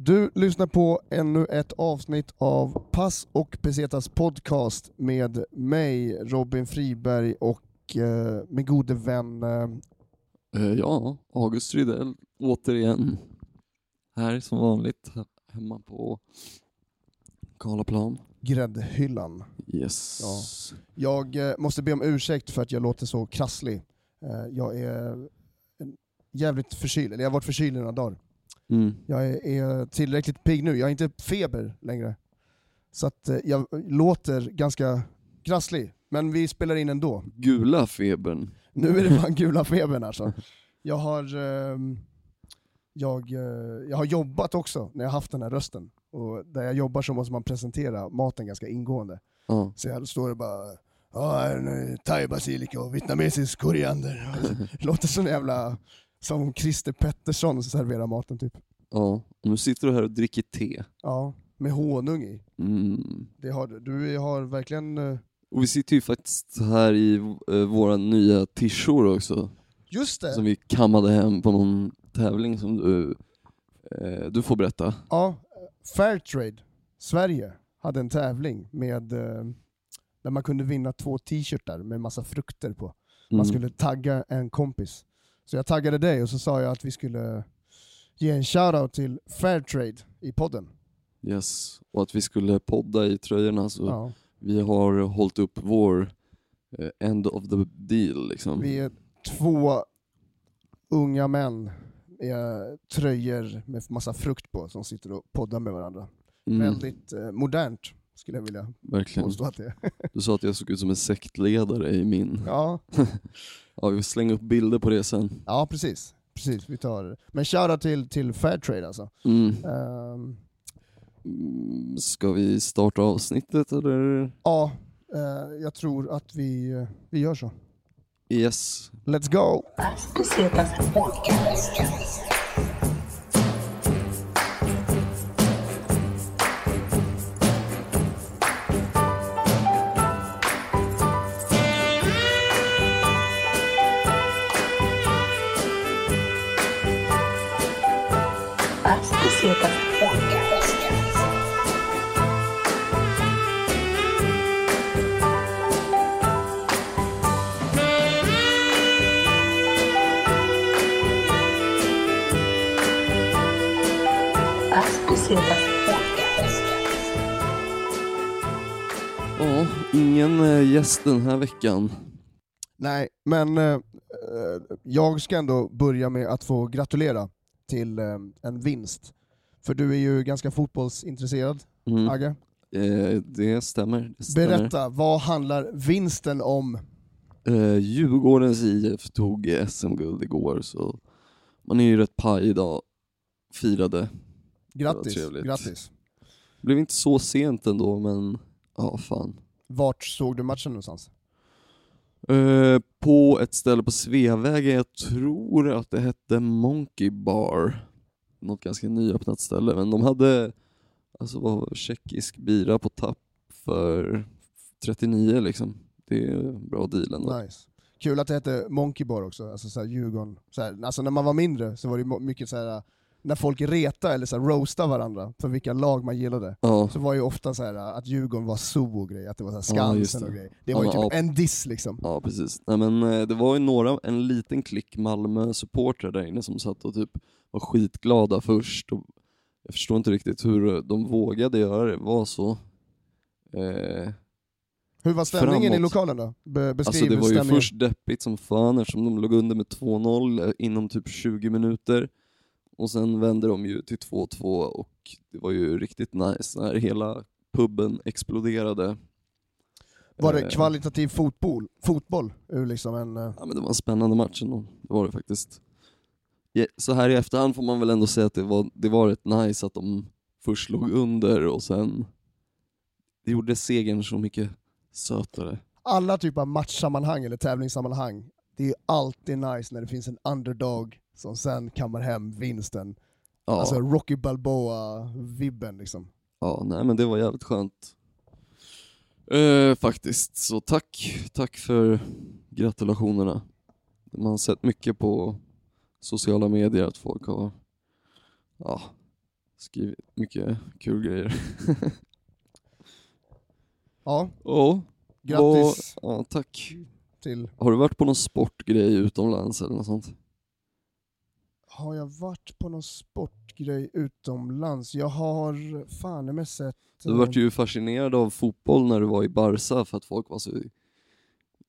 Du lyssnar på ännu ett avsnitt av Pass och Pesetas podcast med mig, Robin Friberg och eh, min gode vän eh, Eh, ja, August Rydell återigen. Här som vanligt, he- hemma på Karlaplan. Gräddhyllan. Yes. Ja. Jag eh, måste be om ursäkt för att jag låter så krasslig. Eh, jag är jävligt förkyld, eller jag har varit förkyld i några dagar. Mm. Jag är, är tillräckligt pigg nu, jag har inte feber längre. Så att eh, jag låter ganska krasslig, men vi spelar in ändå. Gula febern. Nu är det fan gula febern alltså. Jag har, ehm, jag, eh, jag har jobbat också när jag haft den här rösten. Och där jag jobbar så måste man presentera maten ganska ingående. Ja. Så jag står och bara Ja, thai-basilika och vietnamesisk koriander. Det Låter som en jävla, som Christer Pettersson serverar maten typ. ja. Och nu sitter du här och dricker te. Ja, med honung i. Mm. Det har du. Du har verkligen... eh, Och vi sitter ju faktiskt här i uh, våra nya tishor också. Just det! Som vi kammade hem på någon tävling som du, eh, du får berätta. Ja, Fairtrade Sverige hade en tävling med eh, där man kunde vinna två t-shirtar med massa frukter på. Man Mm. skulle tagga en kompis. Så jag taggade dig och så sa jag att vi skulle ge en shoutout till Fairtrade i podden. Yes. Och att vi skulle podda i tröjorna så Ja. vi har hållit upp vår eh, end of the deal liksom. Vi är två unga män med tröjor med massa frukt på som sitter och poddar med varandra. Mm, Väldigt eh, modernt skulle jag vilja verkligen. påstå att det är. Du sa att jag såg ut som en sektledare i min. Ja, Ja, vi slänger upp bilder på det sen. ja precis. precis vi tar. Men shoutout till, till Fairtrade alltså. Mm. Mm, Ska vi starta avsnittet eller? ja, eh, jag tror att vi, eh, vi gör så. Yes. Let's go! Gäst den här veckan. Nej, men eh, eh, jag ska ändå börja med att få gratulera till eh, en vinst. För du är ju ganska fotbollsintresserad, Mm. Agge. Eh, det stämmer. Det stämmer. Berätta, vad handlar vinsten om? Eh, Djurgårdens IF tog SM-guld igår så man är ju rätt paj idag. Firade. Grattis, grattis. Blev inte så sent ändå men ja fan. Vart såg du matchen någonstans? Eh, på ett ställe på Sveavägen, jag tror att det hette Monkey Bar. Något ganska nyöppnat ställe, men de hade alltså var tjeckisk bira på tapp för 39 liksom. Det är en bra deal ändå. Nice. Kul att det hette Monkey Bar också, alltså såhär Djurgården. Såhär, alltså när man var mindre så var det mycket såhär när folk reta eller såhär roasta varandra för vilka lag man gillade. Ja, Så var ju ofta så här att Djurgården var zoo och grejer, att det var så här Ja, Skansen det. och grejer. Det Ja, var ju typ ja. en diss liksom. ja precis. Nej, men eh, det var ju några, en liten klick Malmö-supportrar där inne som satt och typ var skitglada först. Och jag förstår inte riktigt hur de vågade göra det, var så. Eh, Hur var stämningen i Framåt. lokalen då? Be beskriv Alltså det var ju stämningen. först deppigt som fan eftersom de låg under med 2-0 eh, inom typ 20 minuter. Och sen vände de ju till 2-2 och det var ju riktigt nice när hela puben exploderade. Var det Eh, kvalitativ fotboll? Fotboll? Ur liksom en... eh, Ja men det var en spännande match ändå, det var det faktiskt. Så här i efterhand får man väl ändå säga att det var, det var rätt nice att de först låg under och sen det gjorde segern så mycket sötare. Alla typer av matchsammanhang eller tävlingssammanhang, det är alltid nice när det finns en underdog som sen kammar hem vinsten. Ja. Alltså Rocky Balboa-vibben liksom. Ja, nej men det var jävligt skönt. Eh, faktiskt, så tack, tack för gratulationerna. Man har sett mycket på sociala medier att folk har ja, skrivit mycket kul grejer. Ja, Ja, grattis vad- ja, tack. till... Har du varit på någon sportgrej utomlands eller något sånt? Har jag varit på någon sportgrej utomlands? Jag har fan med sett... Du vart ju fascinerad av fotboll när du var i Barca för att folk var så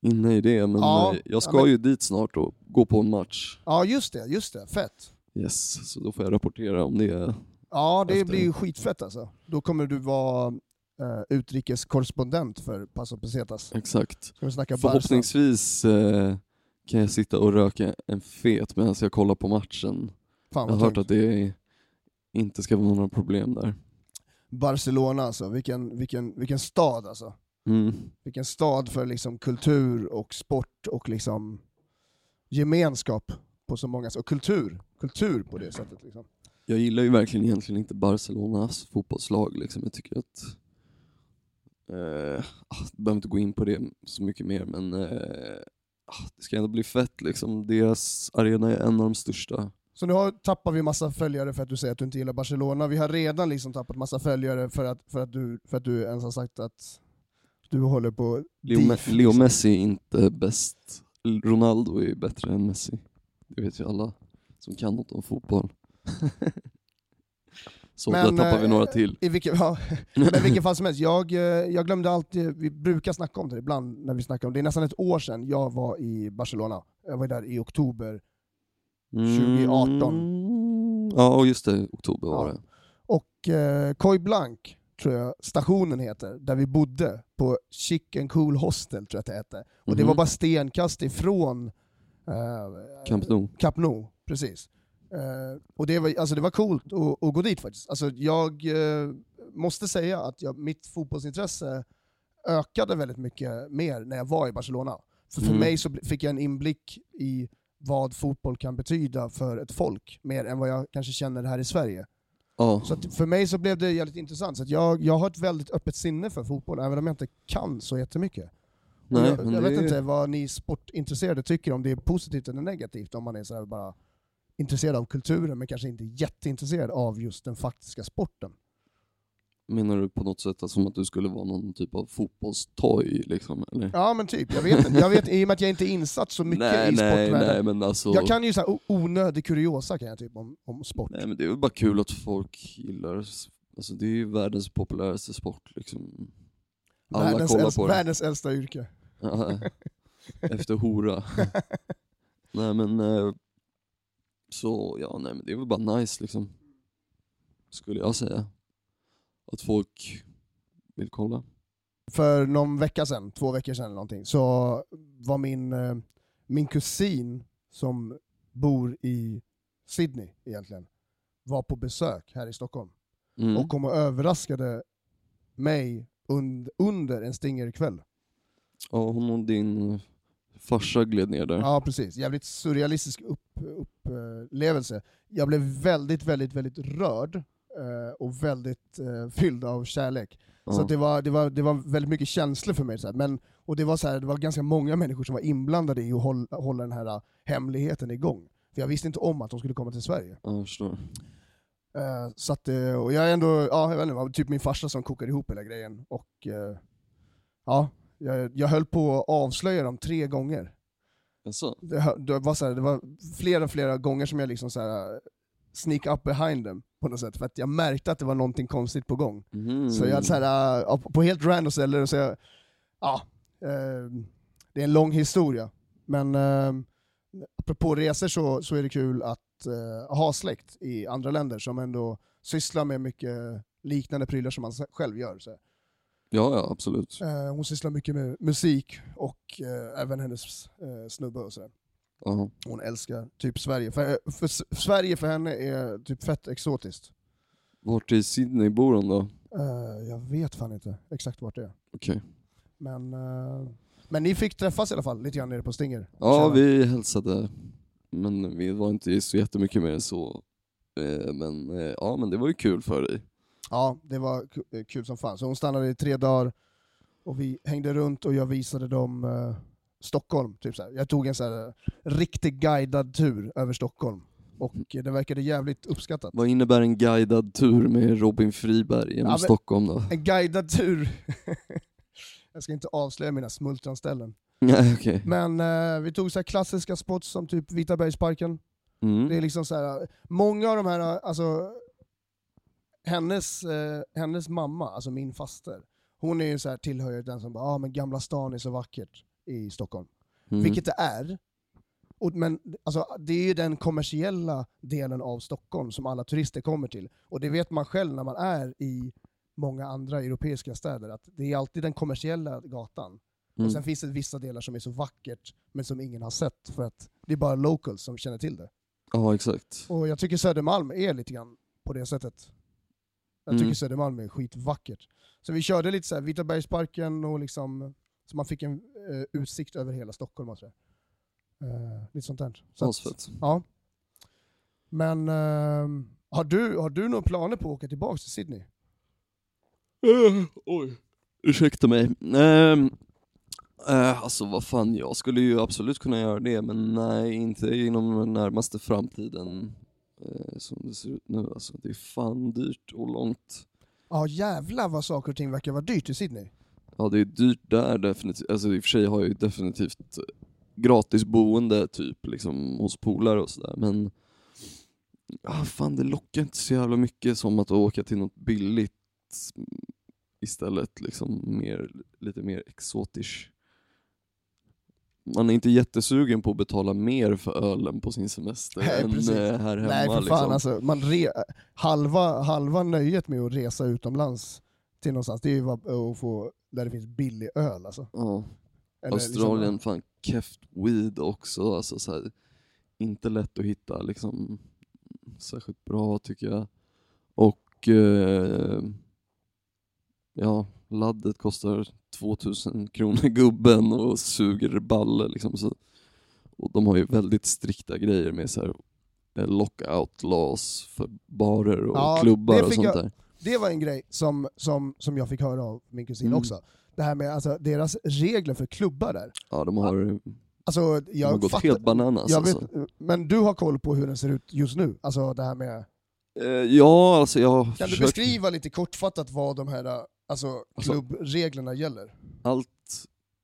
inne i det, men Ja, eh, jag ska ja, men- ju dit snart och gå på en match. Ja just det, just det. Fett. Yes, så då får jag rapportera om det. Ja det Efter. blir ju skitfett alltså. Då kommer du vara eh, utrikeskorrespondent för Paso Pesetas. Exakt. Ska vi snacka? Förhoppningsvis eh, kan jag sitta och röka en fet medan jag kollar på matchen. Fan Jag har hört att det inte ska vara några problem där. Barcelona alltså, vilken, vilken, vilken stad alltså. Mm. Vilken stad för liksom kultur och sport och liksom gemenskap på så många sätt. Och kultur, kultur på det sättet. Liksom. Jag gillar ju verkligen egentligen inte Barcelonas fotbollslag liksom. Jag tycker att eh, ah, jag behöver inte gå in på det så mycket mer men eh, ah, det ska ändå bli fett liksom. Deras arena är en av de största. Så nu har, tappar vi massa följare för att du säger att du inte gillar Barcelona. Vi har redan liksom tappat massa följare för att, för att, du, för att du ens har sagt att du håller på Leo, Me- Leo liksom. Messi är inte bäst. Ronaldo är bättre än Messi. Det vet ju alla som kan något om fotboll. Så Men, där tappar vi eh, några till. I vilken, ja, men vilken fall som helst, jag, eh, jag glömde alltid, vi brukar snacka om det ibland när vi snackar om det, är nästan ett år sedan jag var i Barcelona. Jag var där i oktober 2018. Mm, ja, just det, oktober var Ja. det. Och eh, Coy Blanc, tror jag stationen heter, där vi bodde, på Chicken Cool Hostel tror jag att det hette. Och det Mhm. var bara stenkast ifrån eh, Camp Nou. Camp Nou, precis. Eh, och det var, alltså det var coolt att, att gå dit faktiskt. Alltså jag eh, måste säga att jag, mitt fotbollsintresse ökade väldigt mycket mer när jag var i Barcelona. För, för Mm. mig så fick jag en inblick i vad fotboll kan betyda för ett folk, mer än vad jag kanske känner här i Sverige. Ja, Så för mig så blev det jävligt intressant. Så jag, jag har ett väldigt öppet sinne för fotboll, även om jag inte kan så jättemycket. Nej, jag jag vet är- inte vad ni sportintresserade tycker, om det är positivt eller negativt, om man är så här bara intresserad av kulturen men kanske inte jätteintresserad av just den faktiska sporten. Menar du på något sätt att som att du skulle vara någon typ av fotbollstoj liksom? Eller? Ja men typ, jag vet. Jag vet, I och med att jag inte är insatt så mycket nej, i nej, sportvärlden. nej, men alltså... Jag kan ju så här onödig kuriosa kan jag typ om, om sport. Nej men det är väl bara kul att folk gillar, alltså det är ju världens populäraste sport liksom. Alla världens, kollar på det. världens äldsta yrke. Ja, Efter hora. nej men, eh, så ja nej men det är väl bara nice liksom. Skulle jag säga. Att folk vill kolla. För någon vecka sedan, två veckor sedan eller någonting, så var min, eh, min kusin som bor i Sydney egentligen, var på besök här i Stockholm Mm. och kom och överraskade mig und, under en Stinger-kväll. Ja, hon och din farsa gled ner där. Ja precis, jävligt surrealistisk upp, upplevelse. Jag blev väldigt, väldigt, väldigt rörd eh, och väldigt eh, fylld av kärlek. Ja. Så det, var, det, var, det var väldigt mycket känslor för mig. Så här. Men, och det var, så här, det var ganska många människor som var inblandade i att hålla, hålla den här äh, hemligheten igång. För jag visste inte om att de skulle komma till Sverige. Ja, jag förstår. Eh, så att, eh, och jag är ändå, ja, jag vet inte, typ min farsa som kokade ihop hela grejen. Och eh, ja, jag, jag höll på att avslöja dem tre gånger. Det, det, var, så här, det var flera, flera gånger som jag liksom så här, äh, sneak up behind them på något sätt. För att jag märkte att det var någonting konstigt på gång. Mhm. Så jag så här, äh, på helt random ställen, så jag, ja, eh, det är en lång historia. Men eh, apropå resor så, så är det kul att eh, ha släkt i andra länder som ändå sysslar med mycket liknande prylar som man själv gör. Så. Ja, ja absolut. Eh, hon sysslar mycket med musik och eh, även hennes eh, snubbe och sådär. Ja. Hon älskar typ Sverige. För, för, S- Sverige för henne är typ fett exotiskt. Vart i Sydney bor hon då? Eh, jag vet fan inte exakt vart det är. Okej. Men, eh, men ni fick träffas i alla fall lite grann nere på Stinger. Ja, Tjena. vi hälsade. Men vi var inte så jättemycket mer än så. Men ja, men det var ju kul för dig. Ja, det var eh, kul som fan. Så hon stannade i tre dagar och vi hängde runt och jag visade dem eh, Stockholm. Typ så här. Jag tog en så här, eh, riktig guidad tur över Stockholm. Och eh, det verkade jävligt uppskattat. Vad innebär en guidad tur med Robin Friberg genom Ja, Stockholm då? En guidad tur. Jag ska inte avslöja mina smultronställen. Nej okej. Men eh, vi tog så här klassiska spots som typ Vitabergsparken. Det är Mm. liksom så här, många av de här, alltså hennes, eh, hennes mamma, alltså min faster, hon är ju så här, tillhör den som bara ah, men Gamla stan är så vackert i Stockholm. Mm. Vilket det är. Och, men alltså, det är ju den kommersiella delen av Stockholm som alla turister kommer till. Och det vet man själv när man är i många andra europeiska städer, att det är alltid den kommersiella gatan. Och Mm. sen finns det vissa delar som är så vackert, men som ingen har sett, för att det är bara locals som känner till det. Ja exakt. Och jag tycker Södermalm är lite grann på det sättet. Jag tycker Mm. Södermalm är skitvackert. Så vi körde lite så här Vitabergsparken och liksom, så man fick en eh, utsikt över hela Stockholm och sådär. Uh, lite sånt där. Så att, ja. Men ehm, har, du, har du några planer på att åka tillbaka till Sydney? Uh, oj. Ursäkta mig. Um, alltså vad fan, jag skulle ju absolut kunna göra det men nej, inte inom den närmaste framtiden. Eh, som det ser ut nu alltså. Det är fan dyrt och långt. Ja jävlar vad saker och ting verkar vara dyrt i Sydney. Ja det är dyrt där definitivt. Alltså i och för sig har jag ju definitivt eh, gratis boende typ liksom hos polare och sådär men ah, fan det lockar inte så jävla mycket som att åka till något billigt istället liksom mer, lite mer exotiskt. Man är inte jättesugen på att betala mer för ölen på sin semester Nej, än precis. eh, här hemma. Nej för fan liksom. alltså, man re, halva, halva nöjet med att resa utomlands till någonstans, det är ju att få där det finns billig öl alltså. ja. Eller Australien, Liksom, fan keft weed också, alltså så här, inte lätt att hitta liksom särskilt bra tycker jag. Och eh, ja, laddet kostar 2000 kronor gubben och suger balle liksom. Så, och de har ju väldigt strikta grejer med så här eh, lockout laws för barer och Ja, klubbar och sånt jag- där. det var en grej som, som, som jag fick höra av min kusin Mm. också. Det här med alltså, deras regler för klubbar där. Ja, de har, Alltså, de jag har gått fattar- helt bananas alltså. vet, Men du har koll på hur den ser ut just nu? Alltså det här med... Eh, ja, alltså jag Kan du försökt- beskriva lite kortfattat vad de här alltså, Alltså- klubbreglerna gäller? allt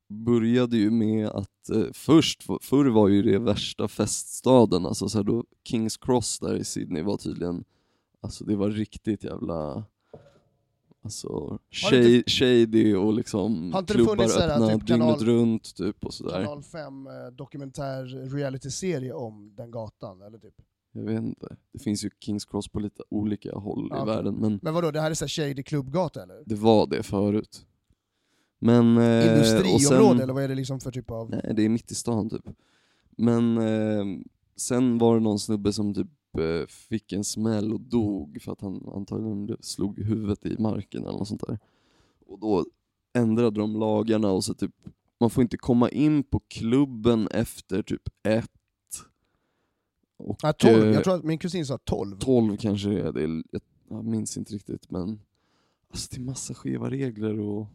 började ju med att eh, först, förr var ju det värsta feststaden, alltså så här då Kings Cross där i Sydney var tydligen, alltså det var riktigt jävla Alltså shady, shady och liksom klubbar öppna typ dygnet kanal- runt typ och sådär. Kanal 5 eh, dokumentär reality-serie om den gatan, eller typ. Jag vet inte, det finns ju Kings Cross på lite olika håll Ja, i världen men Men vadå, det här är så här shady klubbgata eller? det var det förut. Men... eh, Industriområde sen- eller vad är det liksom för typ av... Nej, det är mitt i stan typ. Men eh, sen var det någon snubbe som typ eh, fick en smäll och dog för att han antagligen slog huvudet i marken eller något sånt där. Och då ändrade de lagarna och så typ, man får inte komma in på klubben efter typ ett. Och, Ja, 12, eh, jag tror att min kusin sa 12. 12 kanske det är, det är jag, minns inte riktigt men alltså det är massa skeva regler och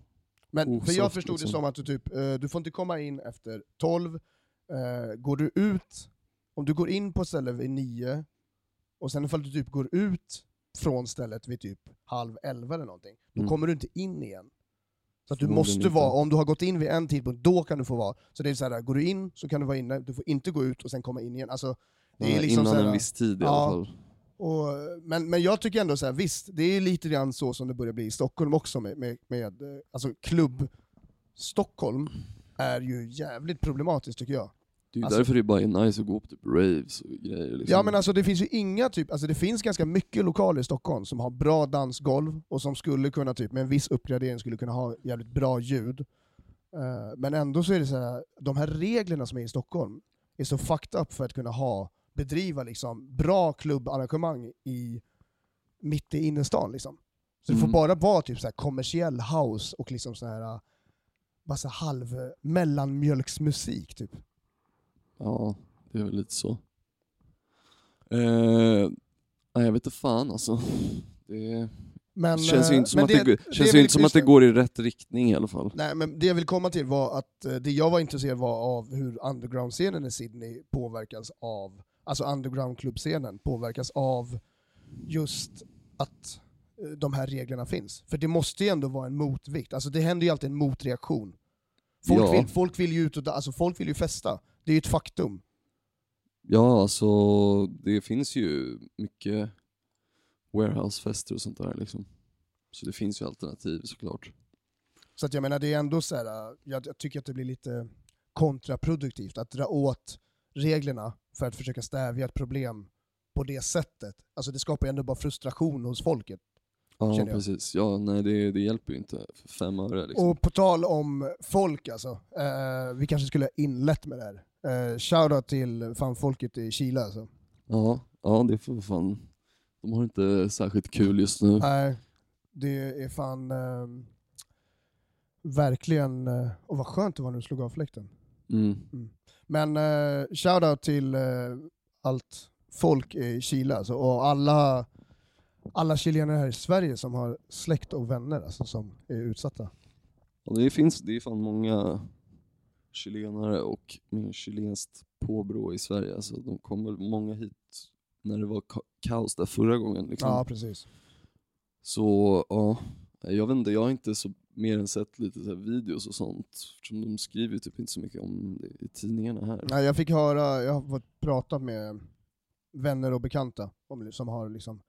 Men för jag förstod det liksom. som att du typ, eh, du får inte komma in efter 12, eh, går du ut, om du går in på ett ställe vid 9, och sen ifall du typ går ut från stället vid typ halv 11 eller någonting, då Mm. kommer du inte in igen. Så du måste vara, om du har gått in vid en tidpunkt, då kan du få vara. Så det är så här, går du in så kan du vara inne, du får inte gå ut och sen komma in igen. Alltså, det är Ja, liksom innan här, en viss tid i ja. alla fall. och, men, men jag tycker ändå så här, visst, det är lite grann så som det börjar bli i Stockholm också med, med, med eh, alltså klubb Stockholm är ju jävligt problematiskt tycker jag. Det är ju Alltså- därför det bara är nice att gå på typ raves och grejer liksom. Ja men alltså det finns ju inga typ, alltså det finns ganska mycket lokaler i Stockholm som har bra dansgolv och som skulle kunna typ med en viss uppgradering skulle kunna ha jävligt bra ljud. Eh, men ändå så är det så här, de här reglerna som är i Stockholm är så fucked up för att kunna ha, bedriva liksom bra klubbarrangemang i, mitt i innerstan liksom. Så det får Mm. bara vara typ så här kommersiell house och liksom så här bara så här halv mellanmjölksmusik typ. Ja, det är väl lite så. Eh, nej jag vet inte fan alltså. Det Men, känns ju inte som, att det, det känns är ju inte som att det går i rätt riktning i alla fall. Nej, men det jag vill komma till var att eh, det jag var intresserad var av hur underground-scenen i Sydney påverkas av alltså underground-klubbscenen, påverkas av just att eh, de här reglerna finns. För det måste ju ändå vara en motvikt, alltså det händer ju alltid en motreaktion. Folk, Ja. vill, folk vill ju ut och, alltså folk vill ju festa, det är ju ett faktum. Ja, alltså det finns ju mycket warehousefester och sånt där liksom. Så det finns ju alternativ såklart. Så att jag menar, det är ändå så här, äh, jag, jag tycker att det blir lite kontraproduktivt att dra åt reglerna för att försöka stävja ett problem på det sättet. Alltså det skapar ju ändå bara frustration hos folket. Ja, precis. Ja, nej det, det hjälper ju inte för fem öre liksom. Och på tal om folk alltså, eh, vi kanske skulle ha inlett med det här. Eh, Shoutout till fan folket i Chile alltså. Ja, ja det får fan. De har inte särskilt kul just nu. Nej, det är fan eh, verkligen, eh, och vad skönt det var när du slog av fläkten. Mm. Men eh, shoutout till eh, allt folk i Chile alltså, och alla, alla chilenare här i Sverige som har släkt och vänner alltså, som är utsatta. Och det finns, det är fan många chilenare och med chilenskt påbrå i Sverige. Alltså, de kom väl många hit när det var ka- kaos där förra gången. Liksom. Ja, precis. Så ja, jag vet inte, jag har inte så mer än sett lite så videos och sånt. Eftersom de skriver typ inte så mycket om det i tidningarna här. Nej, jag fick höra, jag har fått prata med vänner och bekanta om, som har liksom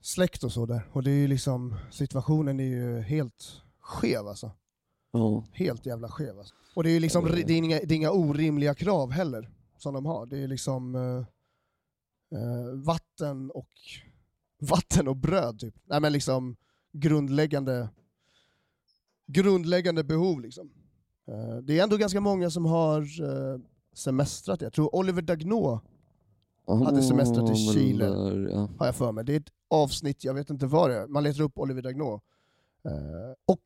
släkt och så där. Och det är ju liksom, situationen är ju helt skev alltså. Ja, Helt jävla skev alltså. Och det är ju liksom, Ja, det är- det är inga, det är inga orimliga krav heller som de har. Det är liksom eh, eh, vatten och vatten och bröd typ. Nej men liksom grundläggande grundläggande behov liksom. Eh, det är ändå ganska många som har eh, semestrat. Jag tror Oliver Dagnå Han Hade semestrat i Chile. Har jag för mig. Det är ett avsnitt, jag vet inte vad det är. Man letar upp Oliver Dagnå. Eh, och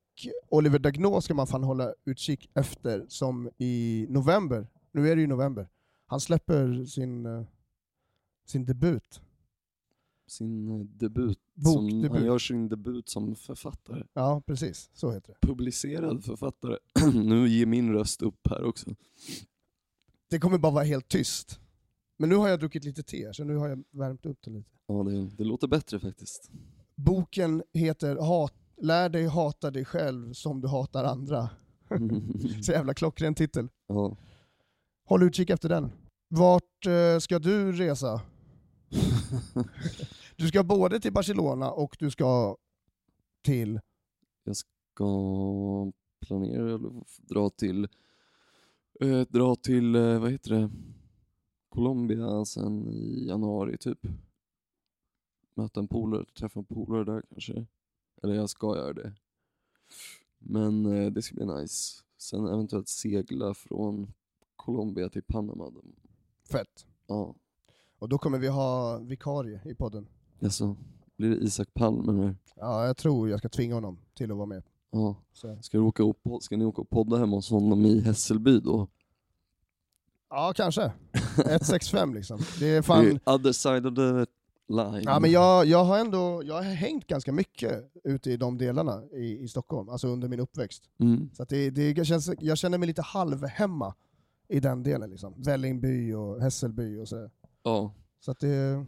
Oliver Dagnå ska man fan hålla utkik efter som i november. Nu är det ju november. Han släpper sin, sin debut. Sin eh, debut. Bokdebut. Som, han gör sin debut som författare. Ja, precis. Så heter det. Publicerad författare. nu ger min röst upp här också. Det kommer bara vara helt tyst. Men nu har jag druckit lite te, så nu har jag värmt upp det lite. Ja, det, det låter bättre faktiskt. Boken heter hat, Lär dig hata dig själv som du hatar andra. Så jävla klockren titel. ja. Håll utkik efter den. Vart eh, ska du resa? Du ska både till Barcelona och du ska till... ska planera eller dra till, eh, dra till, eh, vad heter det, Colombia sen i januari typ. Möta en polare, träffa en polare där kanske. Eller jag ska göra det. Men eh, det ska bli nice. Sen eventuellt segla från Colombia till Panama. Fett. Ja, Och då kommer vi ha vikarie i podden. Alltså, blir det Isak Palm eller? Ja, jag tror jag ska tvinga honom till att vara med. Ja. Så. Ska, du åka upp, ska ni åka och podda hemma hos honom i Hässelby då? Ja, kanske. 165 liksom. Det är fan... är other side of the line. Ja, men jag, jag har ändå jag har hängt ganska mycket ute i de delarna i, i Stockholm, alltså under min uppväxt. Mm. Så det, det känns, jag känner mig lite halvhemma i den delen. Liksom. Vällingby och Hässelby och så. Ja, Så att det,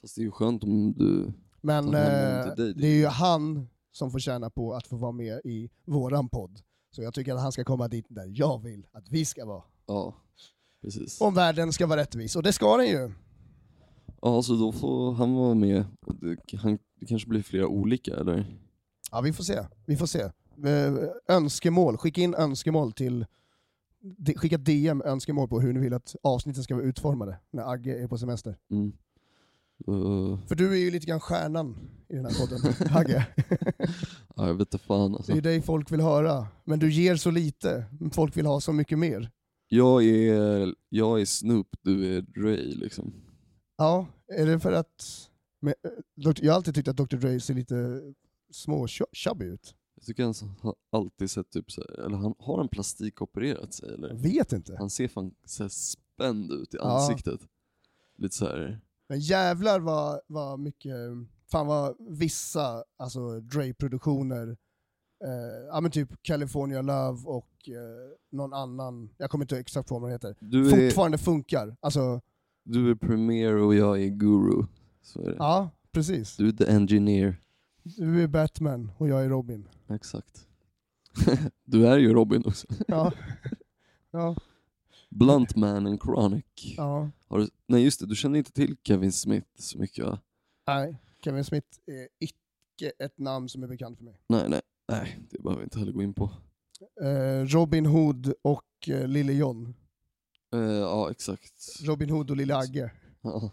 fast det är ju skönt om du... men eh, dig. det är ju han som får tjäna på att få vara med i våran podd. Så jag tycker att han ska komma dit där jag vill att vi ska vara. Ja, precis. Om världen ska vara rättvis, och det ska den ju. Ja, så då får han vara med. Det, han, det kanske blir flera olika, eller? Ja, vi får se. Vi får se. Eh, Önskemål, skicka in önskemål till Skicka DM önskemål på hur ni vill att avsnitten ska vara utformade när Agge är på semester. Mm. Uh, För du är ju lite grann stjärnan i den här podden, Agge. ja, jag vet fan Det alltså. är dig folk vill höra. Men du ger så lite, folk vill ha så mycket mer. Jag är, jag är Snoop, du är Dre liksom. Ja, är det för att... Men, eh, jag har alltid tyckt att Dr. Dre ser lite små chubby ut. Jag tycker han har alltid sett typ så här, eller han har han plastikopererat sig Jag eller? vet inte. Han ser fan så spänd ut i Ja. ansiktet. Lite så här. Men jävlar vad, vad mycket, fan vad vissa alltså Dre-produktioner, eh, ja men typ California Love och eh, någon annan, jag kommer inte exakt på vad den heter, Du är, fortfarande funkar. Alltså, du är Premier och jag är Guru. Så är det. Ja, precis. Du är the engineer. Du är Batman och jag är Robin. Exakt. du är ju Robin också. Ja. Ja, Blunt Man and Chronic. ja. Har du, nej just det, du känner inte till Kevin Smith så mycket va? Nej, Kevin Smith är icke ett namn som är bekant för mig. Nej, nej, nej, det behöver vi inte heller gå in på. Eh, Robin Hood och eh, Lille John. Eh, ja, exakt. Robin Hood och Lille Agge. Ja.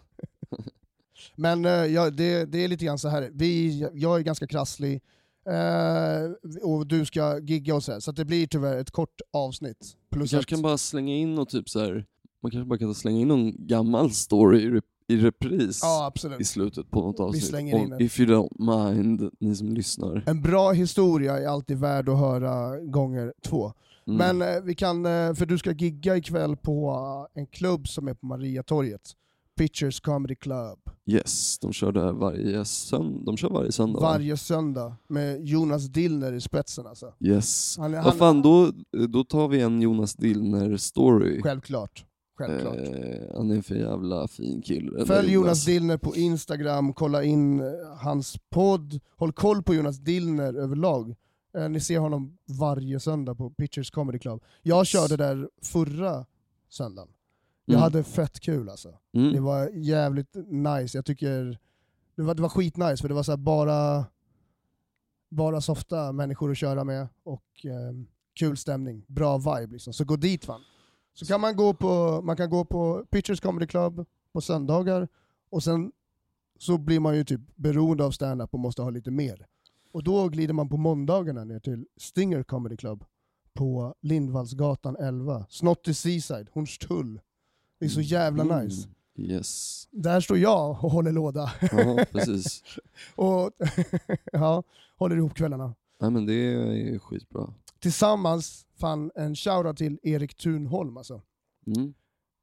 Men eh, ja, det, det är lite grann så här. Vi, jag är ganska krasslig eh, och du ska gigga och så här, så det blir tyvärr ett kort avsnitt. Plus kanske att, kan bara slänga in och typ så här. man kanske bara kan slänga in någon gammal story i, rep- i repris ja, i slutet på något avsnitt. slänger in den. if you don't mind, ni som lyssnar. En bra historia är alltid värd att höra gånger två. Mm. Men eh, vi kan, eh, för du ska gigga ikväll på en klubb som är på Mariatorget. Pitchers Comedy Club. Yes, de kör där varje söndag. De kör varje söndag va? Varje söndag med Jonas Dillner i spetsen alltså. Yes. Han, är- Vad han, fan, då, då tar vi en Jonas Dillner-story. Självklart. Självklart. Eh, han är en för jävla fin kille. Följ Jonas Dillner på Instagram, kolla in eh, hans podd, håll koll på Jonas Dillner överlag. Eh, Ni ser honom varje söndag på Pitchers Comedy Club. Jag körde där förra söndagen. Jag Mm. hade fett kul alltså. Mm. Det var jävligt nice, jag tycker det var, det var skitnice för det var så bara, bara softa människor att köra med och eh, kul stämning, bra vibe liksom. Så gå dit fan. Så kan man gå på, man kan gå på Pitchers Comedy Club på söndagar och sen så blir man ju typ beroende av stand-up och måste ha lite mer. Och då glider man på måndagarna ner till Stinger Comedy Club på Lindvallsgatan 11. Snotty Seaside, Hornstull. Det är så jävla Mm. nice. Yes. Där står jag och håller låda. Ja, precis. och ja, håller ihop kvällarna. Nej men det är skitbra. Tillsammans fann en shoutout till Erik Thunholm alltså. Mm.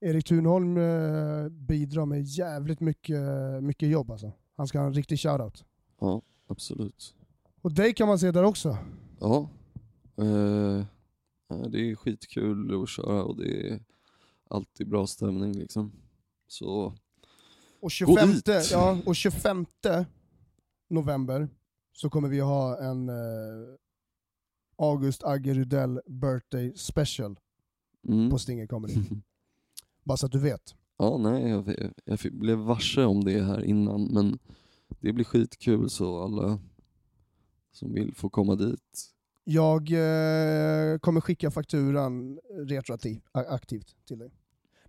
Erik Thunholm eh, bidrar med jävligt mycket, mycket jobb alltså. Han ska ha en riktig shoutout. Ja, absolut. Och dig kan man se där också. Ja. Eh, det är skitkul att köra och det är alltid bra stämning liksom. Så Och 25, dit. ja, och 25 november så kommer vi ha en eh, August Agge Rudell birthday special mm. på Stinger Comedy. Bara så att du vet. Ja, nej, jag, jag blev varse om det här innan, men det blir skitkul så alla som vill får komma dit. Jag eh, kommer skicka fakturan retroaktivt aktivt till dig.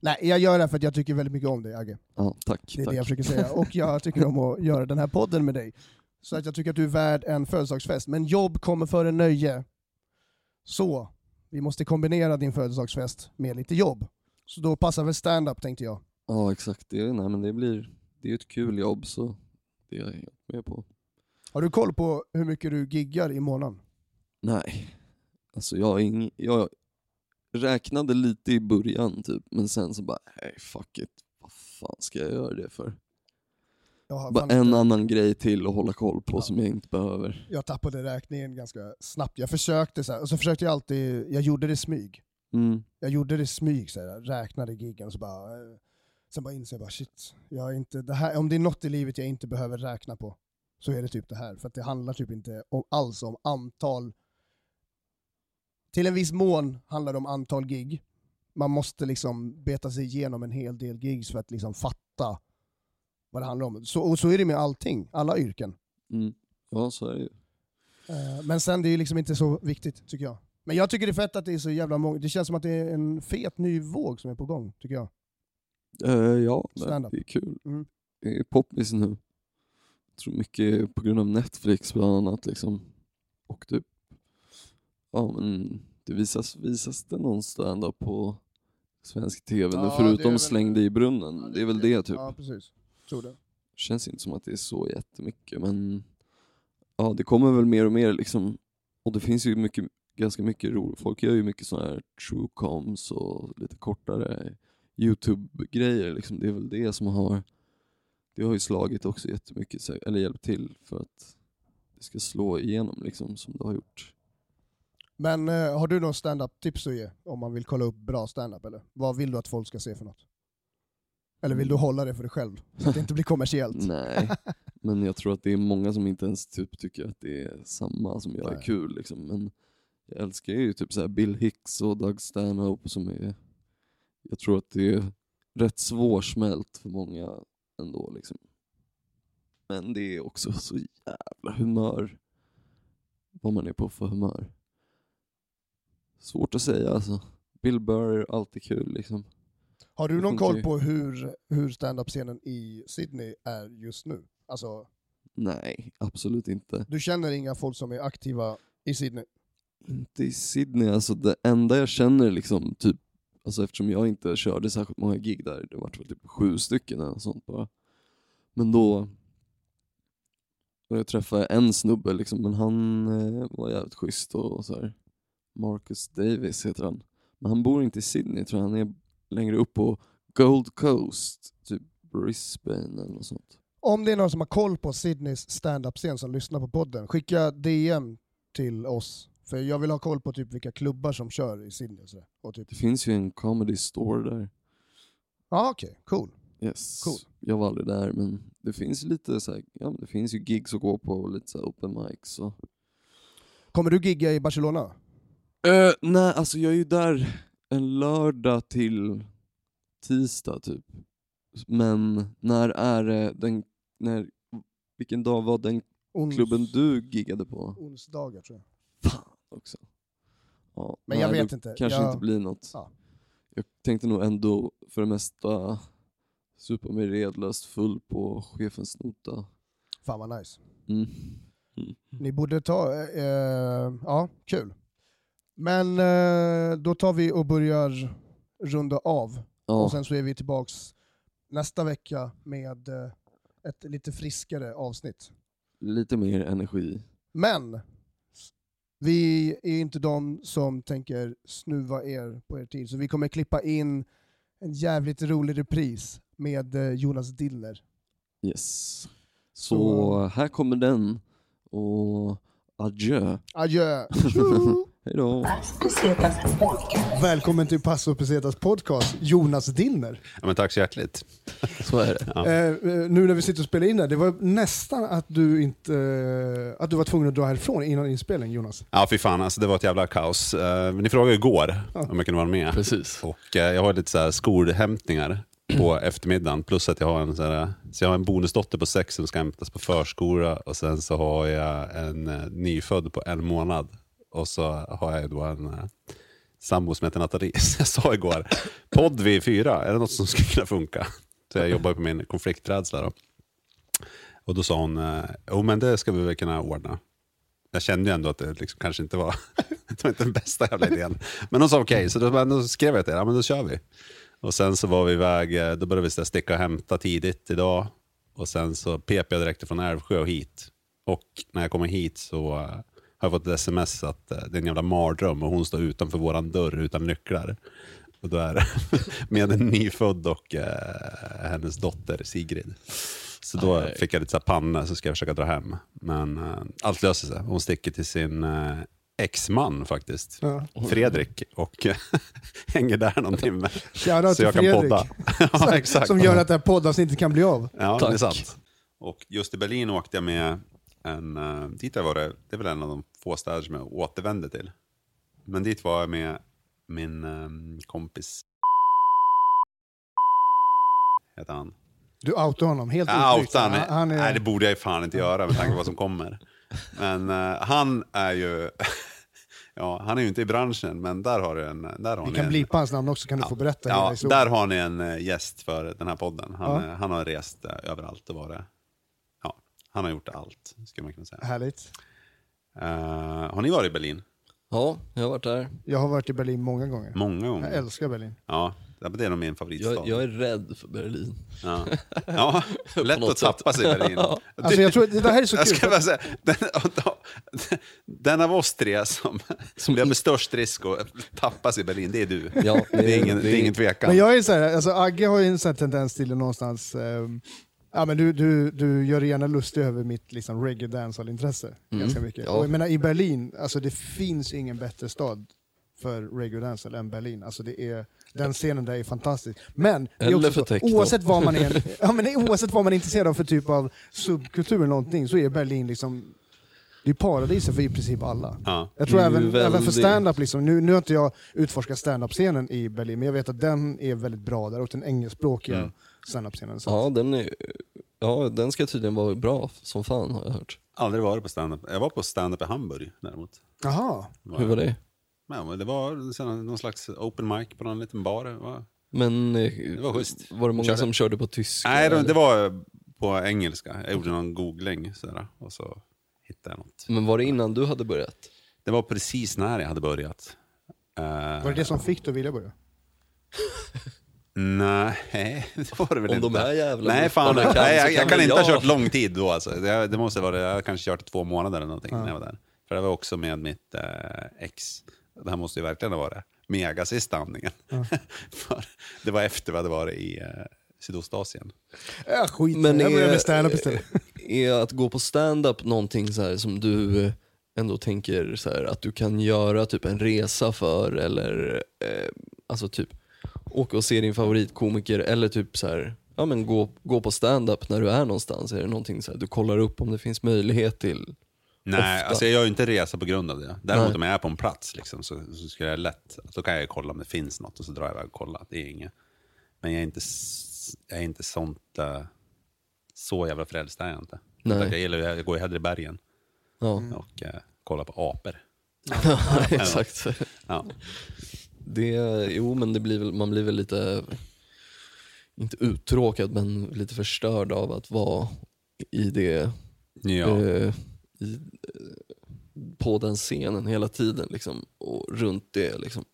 Nej, jag gör det för att jag tycker väldigt mycket om dig Agge. Ja, tack. Det är tack. det jag försöker säga. Och jag tycker om att göra den här podden med dig. Så att jag tycker att du är värd en födelsedagsfest. Men jobb kommer före nöje. Så, vi måste kombinera din födelsedagsfest med lite jobb. Så då passar väl stand-up tänkte jag. Ja, exakt. Det, nej, men det blir det är ju ett kul jobb så det är jag helt med på. Har du koll på hur mycket du giggar i månaden? Nej, alltså jag, ing, jag räknade lite i början typ, men sen så bara, nej fuck it. Vad fan ska jag göra det för? Bara en inte- annan grej till att hålla koll på Ja. som jag inte behöver. jag tappade räkningen ganska snabbt. Jag försökte så här, och så försökte jag alltid, jag gjorde det i smyg. Mm. Jag gjorde det i smyg, så här, räknade giggen och så bara, eh, sen bara inser jag bara shit, jag inte, det här, om det är något i livet jag inte behöver räkna på så är det typ det här. För att det handlar typ inte om, alls om antal, till en viss mån handlar det om antal gig. Man måste liksom beta sig igenom en hel del gigs för att liksom fatta vad det handlar om. Så, och så är det med allting, alla yrken. Mm. Ja, så är det ju. Eh, Men sen det är ju liksom inte så viktigt tycker jag. Men jag tycker det är fett att det är så jävla många, det känns som att det är en fet ny våg som är på gång, tycker jag. Eh, ja, det är kul. Mm. Det är poppis nu. Jag tror mycket på grund av Netflix bland annat liksom. Och typ, ja men det visas, visas det någon stand-up på svensk TV nu Ja, det är förutom väl- Släng dig i brunnen. det är väl det typ. Ja, precis. Tror det. Känns inte som att det är så jättemycket men ja det kommer väl mer och mer liksom. Och det finns ju mycket, ganska mycket roligt. Folk gör ju mycket sådana här true coms och lite kortare Youtube-grejer liksom. Det är väl det som har det har ju slagit också jättemycket, så- eller hjälpt till för att det ska slå igenom liksom som det har gjort. Men eh, har du någon stand-up tips att ge om man vill kolla upp bra stand-up eller? Vad vill du att folk ska se för något? Eller vill du hålla det för dig själv? Så att det inte blir kommersiellt? Nej, men jag tror att det är många som inte ens typ tycker att det är samma som jag är kul. Liksom. Men jag älskar ju typ så Bill Hicks och Doug Stanhope som är... Jag tror att det är rätt svårsmält för många ändå. Liksom. Men det är också så jävla humör. Vad man är på för humör. Svårt att säga alltså. Bill Burr är alltid kul liksom. Har du någon koll på hur, hur stand-up-scenen i Sydney är just nu? Alltså, Nej, absolut inte. du känner inga folk som är aktiva i Sydney? Inte i Sydney, alltså det enda jag känner liksom, typ, alltså eftersom jag inte körde särskilt många gig där, det var typ sju stycken eller något sånt bara. Men då, då jag träffade en snubbe liksom, men han eh, var jävligt schysst och, och så här. Marcus Davis heter han. Men han bor inte i Sydney tror jag, han är längre upp på Gold Coast, typ Brisbane eller något sånt. Om det är någon som har koll på Sydneys stand-up-scen som lyssnar på podden, skicka DM till oss. För jag vill ha koll på typ vilka klubbar som kör i Sydney. Och så. Och typ, Det finns ju en comedy store där. ah, okej, cool. Yes. Cool. Jag var aldrig där men det finns lite så här, ja det finns ju gigs att gå på och lite så open mics och... Kommer du gigga i Barcelona? Uh, nej alltså jag är ju där en lördag till tisdag typ. Men när är det den, när, vilken dag var den Ons- klubben du giggade på? Onsdagar tror jag. Fan också. Ja, Men nej, jag vet då inte. kanske Jag- inte blir något. Ja. Jag tänkte nog ändå för det mesta supa mig redlöst full på chefens nota. Fan vad nice. Mm. Ni borde ta, eh, eh, ja kul. Men eh, då tar vi och börjar runda av. Ja, Och sen så är vi tillbaks nästa vecka med eh, ett lite friskare avsnitt. lite mer energi. Men vi är inte de som tänker snuva er på er tid, så vi kommer klippa in en jävligt rolig repris med eh, Jonas Dillner. Yes. Så, Så- här kommer den. Och adjö. Adjö! Hejdå. Välkommen till Passo Pesetas podcast, Jonas Dillner. Ja, men tack så hjärtligt. Så är det. Ja. Eh, eh, nu när vi sitter och spelar in det, det var nästan att du inte eh, att du var tvungen att dra härifrån innan inspelning, Jonas. Ja, fy fan, alltså, det var ett jävla kaos. Eh, men ni frågade igår Ja. om jag kunde vara med. Precis. Och eh, jag har lite så här skolhämtningar på eftermiddagen. Plus att jag har en, så här, så jag har en bonusdotter på sex som ska hämtas på förskola. Och sen så har jag en eh, nyfödd på en månad. Och så har jag då en eh, sambo som heter Nathalie. Så jag sa igår, podd vid fyra, är det något som skulle kunna funka? Så jag jobbar på min konflikträdsla då. Och då sa hon, eh, jo men det ska vi väl kunna ordna. Jag kände ju ändå att det liksom kanske inte var, det var inte den bästa jävla idén. Men hon sa okej, så då, då skrev jag till henne, ja men då kör vi. Och sen så var vi iväg, eh, då började vi sticka och hämta tidigt idag. Och sen så pep jag direkt från Älvsjö och hit. Och när jag kommer hit så eh, har jag fått ett sms att eh, det är en jävla mardröm och hon står utanför våran dörr utan nycklar. Och då är med en nyfödd och eh, hennes dotter Sigrid. Så då Aj. fick jag lite så här panna så ska jag försöka dra hem. Men eh, allt löser sig. Hon sticker till sin eh, exman faktiskt. Ja. Fredrik och hänger där någon timme. Shoutout Så till jag kan Fredrik, podda. ja, exakt. som gör att det här poddavsnittet kan bli av. Ja, Tack. det är sant. Och just i Berlin åkte jag med en, uh, dit jag var det, är väl en av de få städer som jag återvände till. Men dit var jag med min eh, kompis. Heter han. Du outar honom helt Ja, outan. Han- han är- Nej, det borde jag ju fan inte göra med tanke på vad som kommer. Men eh, han är ju, ja, han är ju inte i branschen, men där har du en... Där har Vi ni kan en, blipa hans namn också, kan du få berätta Ja, där har ni en eh, gäst för den här podden. Han, Ja. eh, han har rest eh, överallt och varit, ja, han har gjort allt, skulle man kunna säga. Härligt. Eh, har ni varit i Berlin? Ja, jag har varit där. Jag har varit i Berlin många gånger. Många Jag gånger. älskar Berlin. Ja, det är nog min favoritstad. Jag, jag är rädd för Berlin. Ja, ja lätt att tappa sig i Berlin. Ja. Alltså jag tror, det här är så Jag kul. ska bara säga, den, den av oss tre som, som löper störst risk att tappas i Berlin, det är du. Ja, det, är ingen, det är ingen tvekan. Men jag är så här, alltså Agge har ju en sån här tendens till att någonstans, ehm, ja men du, du, du gör dig gärna lustig över mitt liksom, reggae dancehall intresse Mm, ganska mycket. ja. Och jag menar i Berlin, alltså det finns ingen bättre stad för Regular Dancehall än Berlin. Alltså det är, den scenen där är fantastisk. Men, det är också så, oavsett, vad man är, ja, men oavsett vad man är intresserad av för typ av subkultur eller någonting så är Berlin liksom det är paradiset för i princip alla. Ja. Jag tror är ju även, även för väldigt- stand-up, liksom, nu, nu har inte jag utforskat stand-up-scenen i Berlin, men jag vet att den är väldigt bra där, och den engelskspråkiga Mm. Stand-up-scenen. Så Ja, den, är, ja, den ska tydligen vara bra som fan har jag hört. Aldrig varit på stand-up. Jag var på stand-up i Hamburg däremot. Jaha. Hur var det? Men det var någon slags open mic på någon liten bar. Men eh, Det var schysst. var det många Körde. som körde på tyska? Nej, det, det var på engelska. Jag gjorde någon googling sådär, och så hittade jag något. Men var det innan du hade börjat? Det var precis när jag hade börjat. Eh, Var det det som fick dig att vilja börja? Nej, det var det väl Om inte. de här jävla Nej, fan, kan, nej, jag, jag kan inte ha jag. kört lång tid då. Alltså. Det, det måste vara, jag har kanske kört två månader eller någonting när jag var där. För det var också med mitt eh, ex. Det här måste ju verkligen ha varit mega sista andningen. För det var efter vi hade varit i eh, Sydostasien. Ja, skit Men jag börjar är, med stand-up istället. är att gå på stand-up någonting så här som du eh, ändå tänker så här, att du kan göra typ en resa för eller eh, alltså typ åka och se din favoritkomiker eller typ så här, ja men gå, gå på stand-up när du är någonstans. Är det någonting så här, du kollar upp om det finns möjlighet till? Nej, Ofta. alltså jag gör ju inte resa på grund av det. Däremot Nej. om jag är på en plats liksom, så, så skulle jag lätt, då kan jag kolla om det finns något och så drar jag iväg och kollar. Det är inget. Men jag är inte, jag är inte sånt, eh, så jävla frälst är jag inte. Nej. Jag, gillar, jag går ju hellre i bergen Ja, och eh, kollar på apor. exakt. Ja. Det, jo men det blir man blir väl lite, inte uttråkad men lite förstörd av att vara i det Ja. eh, i, eh, på den scenen hela tiden liksom, och runt det. Liksom.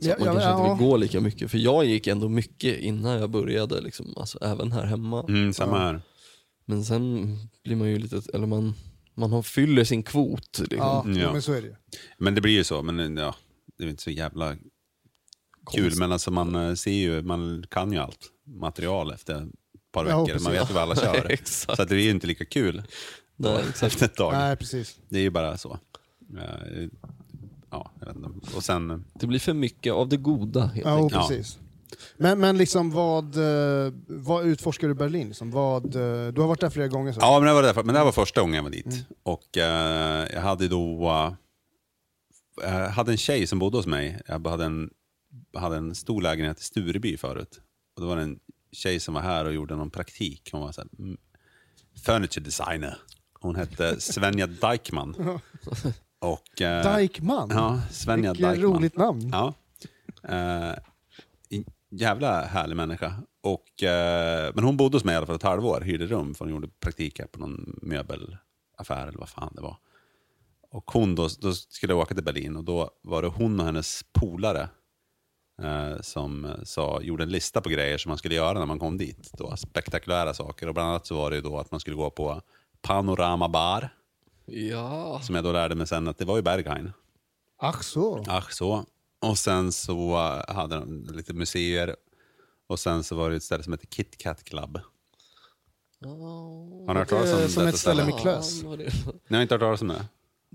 Så Ja, att man ja, kanske ja. inte vill gå lika mycket. För jag gick ändå mycket innan jag började, liksom, alltså, även här hemma. Mm, samma här. Men sen blir man ju lite, eller man, man har, fyller sin kvot. Liksom. Ja, Ja. ja, men så är det ju. Men det blir ju så, men ja, det är inte så jävla kul. Men alltså man eh, ser ju, man kan ju allt material efter ett par Ja, veckor. precis. man vet ju vad alla kör. Exakt. så det är ju inte lika kul Nej, efter ett tag. Nej, precis. Det är ju bara så. Ja. Och sen, eh, Det blir för mycket av det goda helt Ja, enkelt. Ja. precis. Men, men liksom vad, eh, vad utforskar du Berlin? Liksom, vad, du har varit där flera gånger. Så. ja, men det, var därför, men det var första gången jag var dit. Och eh, jag hade då, eh, hade en tjej som bodde hos mig. Jag hade en, hade en stor lägenhet i Stureby förut. Och då var det en tjej som var här och gjorde någon praktik. Hon var så här, mm, furniture designer. Hon hette Svenja Dykman. Och, eh, Dykman? Ja, Svenja Vilket Dykman. roligt namn. Ja. Eh, jävla härlig människa. Och, eh, men hon bodde hos mig i alla fall ett halvår, hyrde rum för hon gjorde praktik här på någon möbelaffär eller vad fan det var. Och hon då, då skulle jag åka till Berlin och då var det hon och hennes polare eh, som eh, sa, gjorde en lista på grejer som man skulle göra när man kom dit. Då, spektakulära saker. Och bland annat så var det ju då att man skulle gå på Panorama Bar, Ja. som jag då lärde mig sen att det var ju Berghain. Ach så. Ach så. Och sen så eh, hade de lite museer. Och sen så var det ett ställe som heter Kit Kat Club. Har ni hört talas om Eh, som detta ett ställe ställe? med klös. Det- Ni har inte hört talas om det?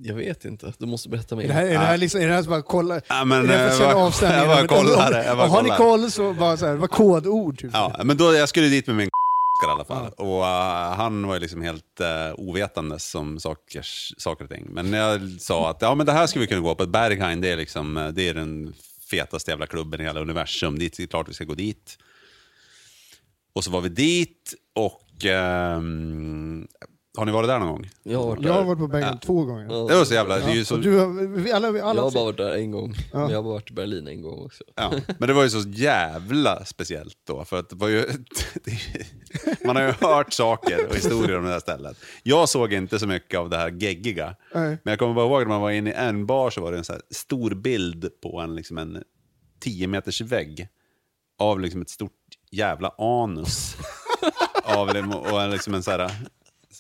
Jag vet inte, du måste berätta Är mer. det här, är det här, liksom, är det här som bara kolla? Ja, men, är det här för att eh, känna jag av stämningen? bara kollar jag bara Och har ni kollar. koll så bara så här, det var kodord. Typ. Ja, men då, jag skulle dit med min i alla fall. Och eh, han var ju liksom helt uh, ovetandes om saker, saker och ting. Men när jag sa att ja, men det här skulle vi kunna gå på, Berghain det är, liksom, eh, det är den fetaste jävla klubben i hela universum. Dit, det är klart vi ska gå dit. Och så var vi dit och ehm, har ni varit där någon gång? Jag har varit Jag har varit på Bergen två gånger. Ja. Det var så jävla... Det är ju så, Och du, har- vi alla, vi alla Jag har bara varit där en gång, Ja. men jag har varit i Berlin en gång också. Ja, men det var ju så jävla speciellt då. För att det var ju, det, man har ju hört saker och historier om det här stället. Jag såg inte så mycket av det här geggiga. Nej. Men jag kommer bara ihåg när man var inne i en bar så var det en så här stor bild på en, liksom en 10 meters vägg av liksom ett stort jävla anus. av, och en, liksom en så här,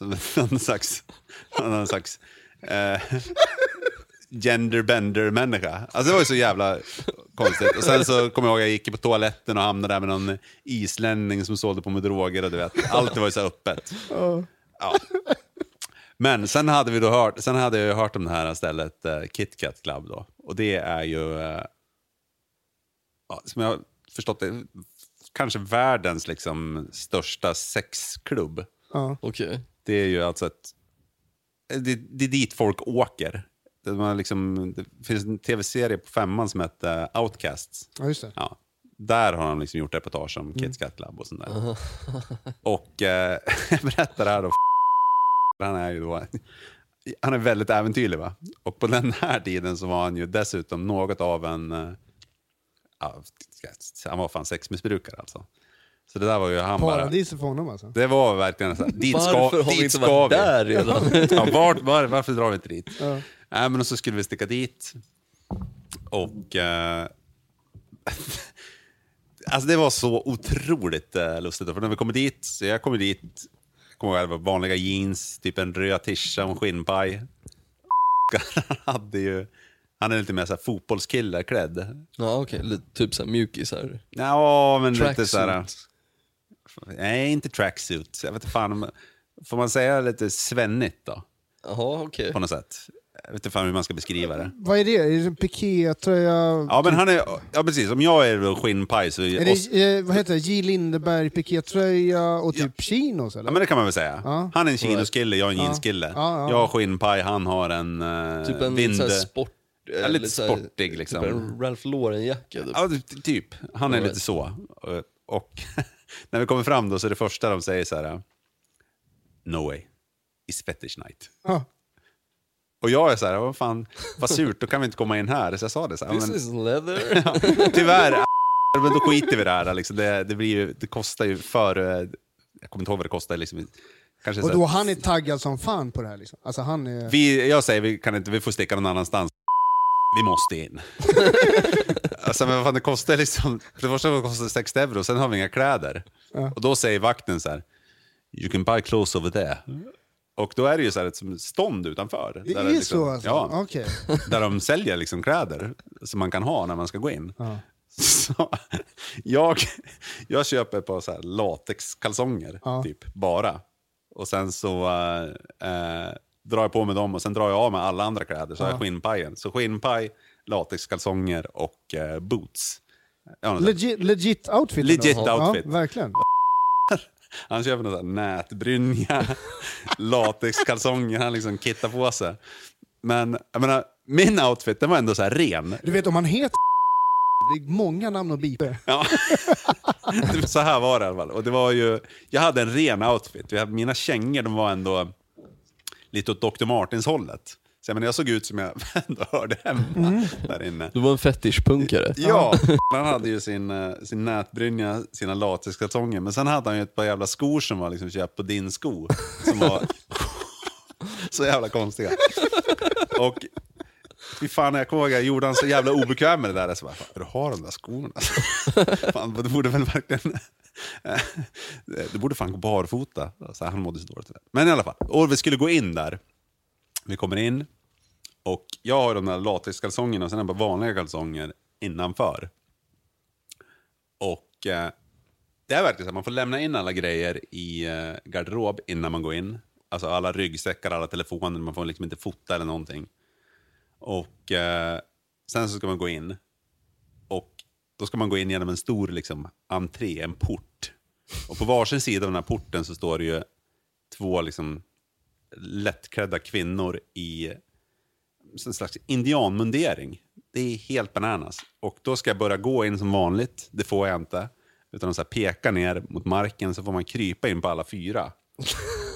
som någon slags, någon slags eh, genderbender-människa. Alltså det var ju så jävla konstigt. Och sen så kommer jag ihåg att jag gick på toaletten och hamnade där med någon islänning som sålde på med droger och du vet, allt var ju så här öppet. Ja. Men sen hade vi då hört, sen hade jag ju hört om det här stället eh, Kit Kat Club då. Och det är ju, eh, ja, som jag har förstått det, kanske världens liksom, största sexklubb. Ja. Okej. Det är ju alltså ett... Det, det är dit folk åker. Det, var liksom, det finns en tv-serie på femman som heter Outcasts. ja, just det. Ja, där har han liksom gjort reportage om Kids Cat Club och sånt där. Och eh, jag berättar det här då. Han är ju då, han är väldigt äventyrlig va? Och på den här tiden så var han ju dessutom något av en, eh, ja, han var fan sexmissbrukare alltså. Så det där var ju han bara, Paradiset för honom alltså. det var verkligen så här, dit ska, Varför har vi dit inte ska varit vi. där redan? Ja, var, var, varför drar vi inte dit? Ja. Nej, men så skulle vi sticka dit. Och... Eh, alltså det var så otroligt eh, lustigt. För när vi kommer dit, så jag kommer dit, jag kommer ihåg det var vanliga jeans, typ en röd tisha och en skinnpaj. Han hade ju... Han är lite mer så här fotbollskille klädd. Ja okej, Lite typ såhär mjukisar. Ja, men lite Tracksuit. så här... Nej, inte tracksuit. Jag vet inte fan om... Får man säga lite svennigt då? Jaha okej. På något sätt. Jag vet inte fan hur man ska beskriva det. Vad är det? Är det en pikétröja? Ja, men han är... Ja, precis. Om jag är skinnpaj så... Är det, eh, vad heter det? J. Lindeberg pikétröja och typ chinos eller? Ja, men det kan man väl säga. Ja. Han är en chinoskille, jag är en Ja. jeanskille. Ja, ja. Jag har skinnpaj, han har en uh, Typ en vind... sport... Ja, lite sportig, liksom. Typ en Ralph Lauren-jacka typ. Ja, ty- typ. Han är lite så. Och när vi kommer fram då så är det första de säger så här... No way. It's fetish night. Ja. Och jag är så här, vad fan, vad surt, då kan vi inte komma in här. Så jag sa det så här, This men, is leather. ja, tyvärr, men då skiter vi i det här. Liksom. Det, det, blir ju, det kostar ju för... Jag kommer inte ihåg vad det kostar. Liksom, kanske Och så här- då han är taggad som fan på det här liksom. Alltså han är... Vi, jag säger vi kan inte, vi får sticka någon annanstans. Vi måste in. alltså, men vad fan, det kostar liksom, för det första kostar det 60 euro, sen har vi inga kläder. Ja. Och då säger vakten så här, you can buy clothes over there. Och då är det ju så här ett stånd utanför. Det där är liksom, så alltså? Ja, Okej. där de säljer liksom kläder som man kan ha när man ska gå in. Ja. Så, jag, jag köper ett par så här latexkalsonger, Ja. typ, bara. Och sen så eh, drar jag på mig dem och sen drar jag av mig alla andra kläder. Så har jag skinnpajen. Så skinnpaj, latexkalsonger och eh, boots. Ja. Legit, legit outfit. Legit outfit. Ja, verkligen. Han köper någon nätbrynja, latexkalsonger, han liksom kittar på sig. Men jag menar, min outfit den var ändå så här ren. Du vet om han heter det är många namn att bipa. Ja. Så här var det i alla fall. Och det var ju, jag hade en ren outfit. Mina kängor de var ändå lite åt Dr. Martins-hållet. Så jag, menar, jag såg ut som jag ändå hörde hemma där inne. Du var en fetischpunkare. Ja, han hade ju sin, eh, sin nätbrynja, sina latexkalsonger, men sen hade han ju ett par jävla skor som var liksom köpt på din sko. Som var så jävla konstiga. Och fy fan, jag kommer ihåg jag gjorde han så jävla obekväm med det där. Så bara, fan, du har de där skorna? fan, du borde väl verkligen... du borde fan gå barfota. Så han mådde så dåligt. Men i alla fall, och vi skulle gå in där. Vi kommer in, och jag har de där latexkalsongerna och sen har jag bara vanliga kalsonger innanför. Och eh, det är verkligen så att man får lämna in alla grejer i eh, garderob innan man går in. Alltså alla ryggsäckar, alla telefoner, man får liksom inte fota eller någonting. Och eh, sen så ska man gå in. Och då ska man gå in genom en stor liksom, entré, en port. Och på varsin sida av den här porten så står det ju två liksom, lättklädda kvinnor i en slags indianmundering. Det är helt bananas. Och då ska jag börja gå in som vanligt. Det får jag inte. Utan de så pekar ner mot marken så får man krypa in på alla fyra.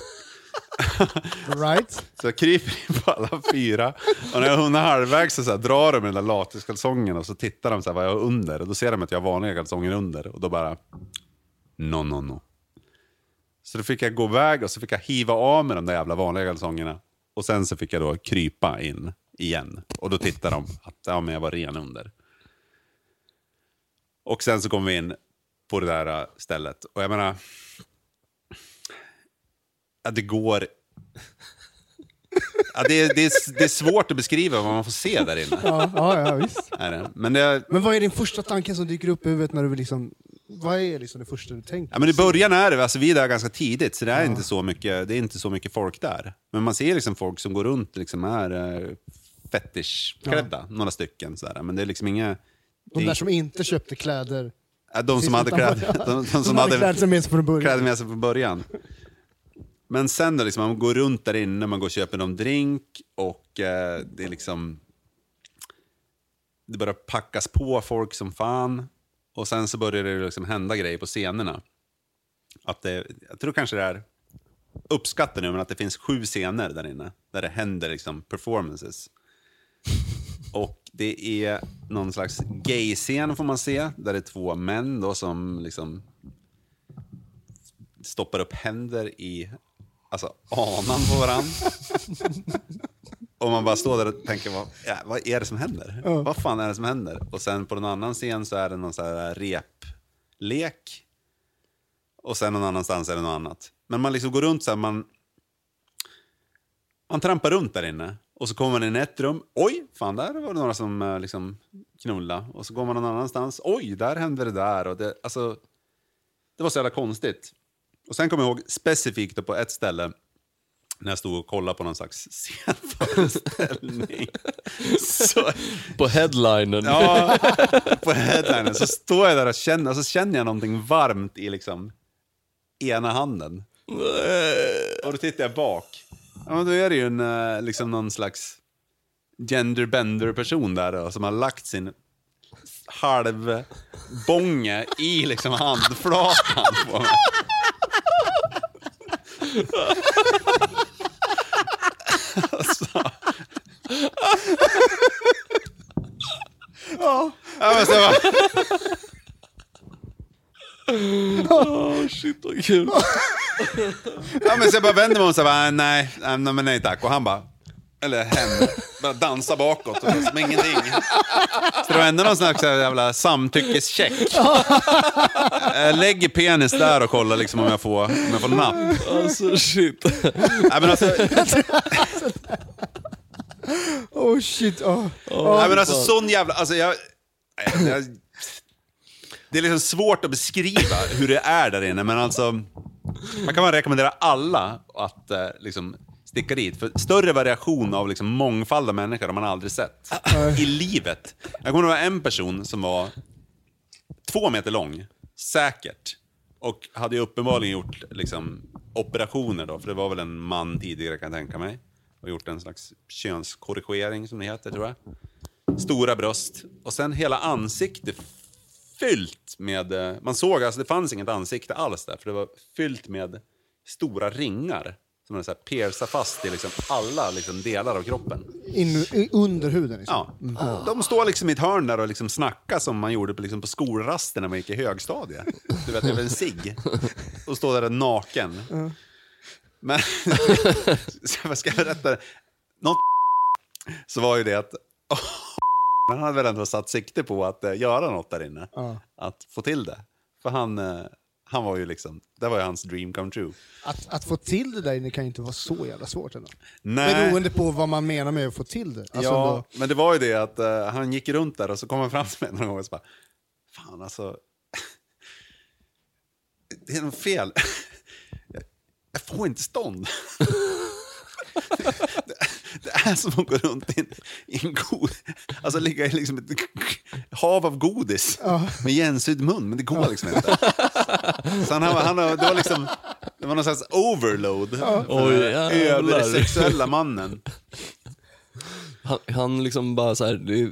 Right? Så jag kryper in på alla fyra. Och när jag hunnit halvvägs så, så här, drar de med den där latexkalsongen och så tittar de så här, vad jag har under. Och då ser de att jag har vanliga kalsonger under. Och då bara... No, no, no. Så då fick jag gå iväg och så fick jag hiva av med de där jävla vanliga kalsongerna. Och sen så fick jag då krypa in igen. Och då tittar de att ja, men jag var ren under. Och sen så kom vi in på det där äh, stället. Och jag menar... Ja, det går... Ja, det, är, det, är, det är svårt att beskriva vad man får se där inne. Ja, ja, ja visst. Är det. Men, det, Men vad är din första tanke som dyker upp i huvudet när du liksom... Vad är liksom det första du tänker? ja, men i början är det, alltså vi är där ganska tidigt, så det är, inte, så mycket, det är inte så mycket folk där. Men man ser liksom folk som går runt liksom är eh, fetischklädda, några stycken. Sådär. Men det är liksom inga... De där som inte köpte kläder. Ja, de som hade, utanför. kläd, de, de Som som hade kläder med sig från början. kläder med sig från början. Men sen då, liksom, man går runt där inne, man går och köper någon drink och eh, det är liksom... Det börjar packas på folk som fan. Och sen så börjar det liksom hända grejer på scenerna. Att det, jag tror kanske det är uppskattar nu, men att det finns sju scener där inne. Där det händer liksom performances. Och det är någon slags gay-scen får man se, där det är två män då som liksom stoppar upp händer i alltså, anan på varandra och man bara står där och tänker, vad, ja, vad är det som händer? Vad fan är det som händer? Och sen på en annan scen så är det någon så här replek. Och sen någon annanstans är det något annat. Men man liksom går runt så här, man, man trampar runt där inne. Och så kommer man in i ett rum. Oj, fan där var det några som eh, liksom knulla. Och så går man någon annanstans. Oj, där hände det där. Och det, alltså, det var så jävla konstigt. Och sen kommer jag ihåg specifikt på ett ställe när jag stod och kollade på någon slags scenföreställning. så, På headlinen. ja, på headlinen så står jag där och känner, så känner jag någonting varmt i liksom ena handen. Och då tittar jag bak. Ja, men då är det ju en, eh, liksom någon slags genderbender person där då, som har lagt sin halvbånge i liksom handflatan på mig. Alltså. Ja. Ja, men bara, Åh shit vad kul. Ja, men så jag bara vänder mig om och bara, nej, nej, nej tack. Och han bara, eller hen, bara dansar bakåt och som ingenting. Så det var ändå någon slags jävla samtyckescheck. Jag lägger penis där och kollar liksom om jag får, om jag får napp. Alltså shit. Nej, men alltså, Oh shit. Oh. nej, men alltså sån jävla, alltså jag, jag det är liksom svårt att beskriva hur det är där inne, men alltså man kan bara rekommendera alla att eh, liksom sticka dit. För större variation av liksom mångfald av människor har man aldrig sett i livet. Jag kommer ihåg en person som var två meter lång, säkert. Och hade ju uppenbarligen gjort liksom, operationer då, för det var väl en man tidigare kan jag tänka mig. Och gjort en slags könskorrigering som det heter tror jag. Stora bröst. Och sen hela ansiktet fyllt med... eh, Man såg, alltså det fanns inget ansikte alls där, för det var fyllt med stora ringar. Som man så här piercar fast i liksom alla liksom delar av kroppen. In, i, under huden liksom. Ja. De står liksom i ett hörn där och liksom snackar som man gjorde på, liksom på skolrasten när man gick i högstadiet. Du vet, över en cigg. Och står där naken. Men, så vad ska jag berätta? Något så var ju det att han hade väl ändå satt sikte på att eh, göra något där inne. Att få till det. För han, eh, han var ju liksom, det var ju hans dream come true. Att, att få till det där inne kan ju inte vara så jävla svårt ändå. Nej. Beroende på vad man menar med att få till det. Alltså ja, då, men det var ju det att eh, han gick runt där och så kom han fram till mig någon gång och så bara, fan alltså, det är något fel. Jag, jag får inte stånd. det, det är som att gå runt i en, i en god, alltså ligga i liksom ett hav av godis med igensydd mun, men det går liksom inte. Så han, han, det var liksom, det var någon slags overload. Oj, över den sexuella mannen. Han, han liksom bara så här, det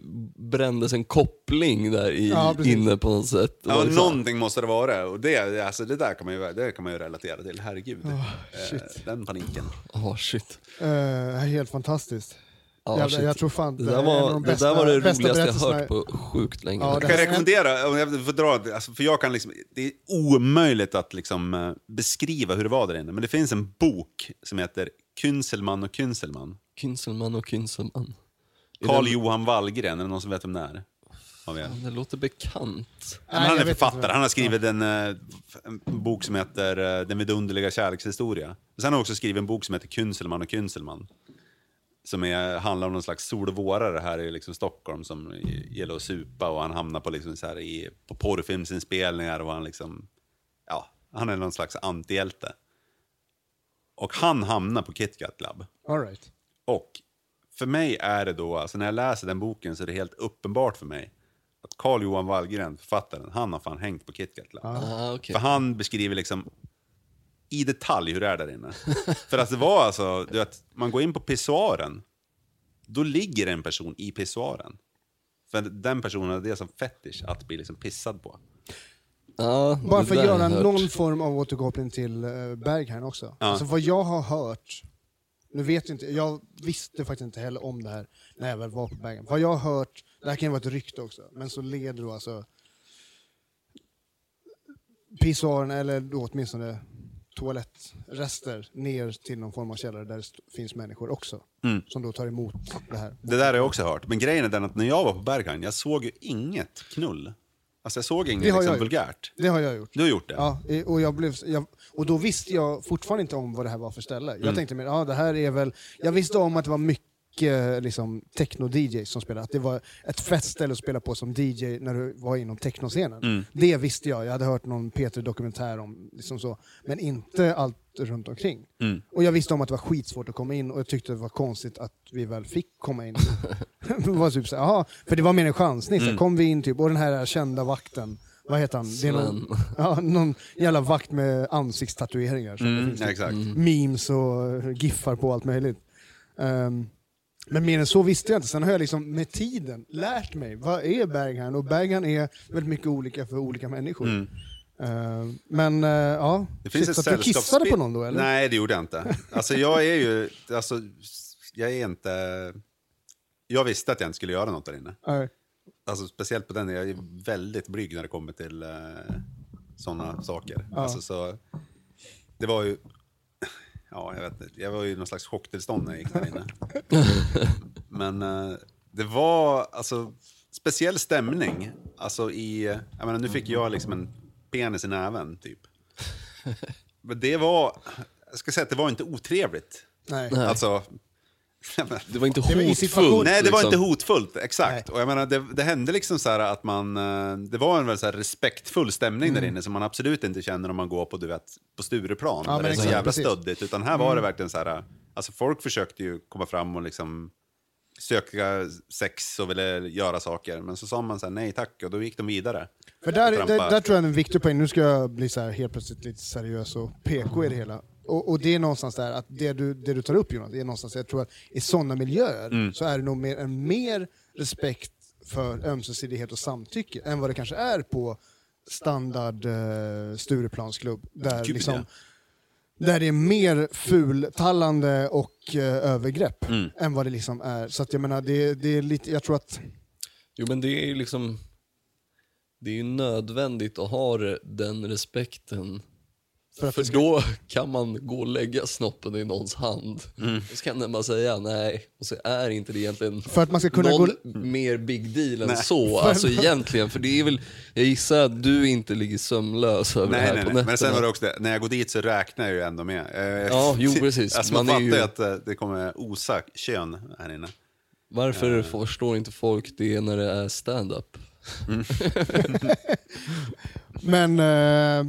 brändes en koppling där i, Ja, inne på något sätt. Ja, liksom- någonting måste det vara. Och det, alltså, det där kan man ju, det kan man ju relatera till. Herregud. eh, shit. den paniken. Åh shit. eh, helt fantastiskt. Ja, Jävlar, shit. jag tror fan det det där är en av var, de det bästa- där var det bästa roligaste jag hört på sjukt länge. Ja, Jag det kan rekommendera, om jag får dra, alltså, för jag kan liksom, det är omöjligt att liksom, eh, beskriva hur det var där inne. Men det finns en bok som heter Künzelman och Künzelman. Kynselman och Kynselman. Är Carl det- Johan Wallgren, är det någon som vet vem det är? Av er? Det låter bekant. Nej, han jag är författare, han har skrivit en, eh, en bok som heter eh, Den vidunderliga kärlekshistoria. Sen har han också skrivit en bok som heter Künzelman och Künzelman. Som är, handlar om någon slags sol och vårare här i liksom Stockholm som gillar att supa och han hamnar på, liksom så här i, på porrfilmsinspelningar och han liksom, ja, han är någon slags antihjälte. Och han hamnar på KitKat Club. All right. Och för mig är det då, alltså när jag läser den boken så är det helt uppenbart för mig att Carl Johan Wallgren, författaren, han har fan hängt på KitKat Lab. Ah, okej. För han beskriver liksom i detalj hur det är där inne. För att det var alltså, du vet, man går in på pissoaren, då ligger en person i pissoaren. För den personen har det som fetish att bli liksom pissad på. Ja, Bara för att göra någon form av återkoppling till uh, Berghain också. Ja. Alltså vad jag har hört, nu vet jag inte, jag visste faktiskt inte heller om det här när jag väl var på Berghain. Vad jag har hört, det här kan ju vara ett rykte också, men så leder då alltså pissoaren, eller då åtminstone toalettrester, ner till någon form av källare där det finns människor också. Mm. Som då tar emot det här. Det där har jag också hört. Men grejen är den att när jag var på Berghain, jag såg ju inget knull. Alltså jag såg inget Det liksom, vulgärt. Det har jag gjort. Du har gjort det? Ja, och, jag blev, jag, och då visste jag fortfarande inte om vad det här var för ställe. Jag Mm. tänkte mer, ja det här är väl... Jag visste om att det var mycket liksom, techno-DJs som spelade, att det var ett fett ställe att spela på som DJ när du var inom technoscenen. Mm. Det visste jag, jag hade hört någon Peter-dokumentär om liksom så, men inte allt runt omkring. Mm. Och jag visste om att det var skitsvårt att komma in och jag tyckte det var konstigt att vi väl fick komma in. det var typ så, här, aha, för det var mer en chansning, så Mm. kom vi in typ, och den här kända vakten, vad heter han? Det är någon, ja, någon jävla vakt med ansiktstatueringar. som det Mm, finns ja, typ exakt. memes och giffar på allt möjligt. Ehm, men mer än så visste jag inte. Sen har jag liksom med tiden lärt mig, vad är Berghain? Och Berghain är väldigt mycket olika för olika människor. Mm. Ehm, men eh, ja, Det finns Shit, ett att du kissade på någon då eller? Nej, det gjorde jag inte. Alltså jag är ju, alltså, jag är inte... Jag visste att jag inte skulle göra något där inne. Nej. Alltså speciellt på den, jag är väldigt blyg när det kommer till eh, sådana saker. Ja. Alltså, så, det var ju... Ja, jag vet inte. Jag var ju i någon slags chocktillstånd när jag gick där inne. Men eh, det var alltså speciell stämning. Alltså i... Jag menar, nu fick jag liksom en penis i näven, typ. Men det var... Jag ska säga att det var inte otrevligt. Nej. Nej. Alltså... Det var inte hotfullt. Nej, det var liksom. inte hotfullt, exakt. Och jag menar, det, det hände liksom så här att man... eh, Det var en väldigt så här respektfull stämning Mm. där inne som man absolut inte känner om man går på, du vet, på Stureplan. Ja, där det är så jävla precis. Mm. stöddigt. Utan här var det verkligen så här... Alltså folk försökte ju komma fram och liksom söka sex och ville göra saker. Men så sa man så här, nej tack, och då gick de vidare. För där, där, där tror jag är en viktig poäng, nu ska jag bli så här helt plötsligt lite seriös och PK i det hela. Och, och det är någonstans där, att det du, det du tar upp Jonas, det är någonstans, jag tror att i sådana miljöer Mm. så är det nog mer, en mer respekt för ömsesidighet och samtycke än vad det kanske är på standard eh, Stureplansklubb. Där, Gud, liksom, ja. där det är mer fultallande och eh, övergrepp Mm. än vad det liksom är. Så att jag menar, det, det är lite, jag tror att Jo men det är ju liksom, det är ju nödvändigt att ha den respekten. För För, det ska- då kan man gå och lägga snoppen i någons hand. Och så kan den bara säga nej, och så är inte det egentligen För att man ska kunna någon gå- mer big deal än Nej. så. Alltså egentligen, för det är väl, jag gissar att du inte ligger sömnlös över det Nej, här nej, på nej. nätterna. Men sen var det också det, när jag går dit så räknar jag ju ändå med. Eh, Ja, jo, precis. Alltså, Man man, fattar ju- att eh, det kommer osa kön här inne. Varför förstår inte folk det när det är stand-up? Men, eh,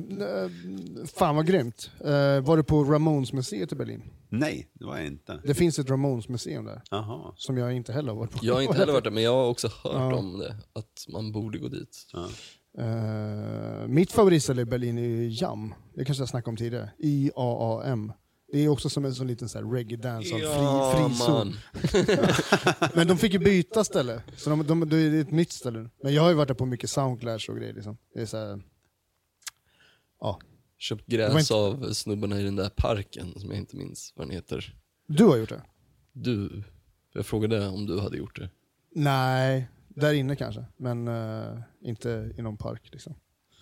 fan vad grymt. Eh, var du på Ramones-museet i Berlin? Nej, det var jag inte. Det finns ett Ramones-museum där, Jaha. som jag inte heller har varit på. Jag har inte heller varit där, men jag har också hört Ja. om det. Att man borde gå dit. Ja. Eh, mitt favoritställe i Berlin är Jam. Det kanske jag snackade om tidigare. I-A-A-M. Det är också som en sån liten så här reggae dance fri, frizon. Men de fick ju byta ställe, så de, de, det är ett nytt ställe. Men jag har ju varit där på mycket soundclash och grejer. Liksom. Det är så här, ja. Köpt gräs inte- av snubbarna i den där parken som jag inte minns vad den heter. Du har gjort det? Du, jag frågade om du hade gjort det. Nej, där inne kanske. Men eh, inte i någon park. Liksom.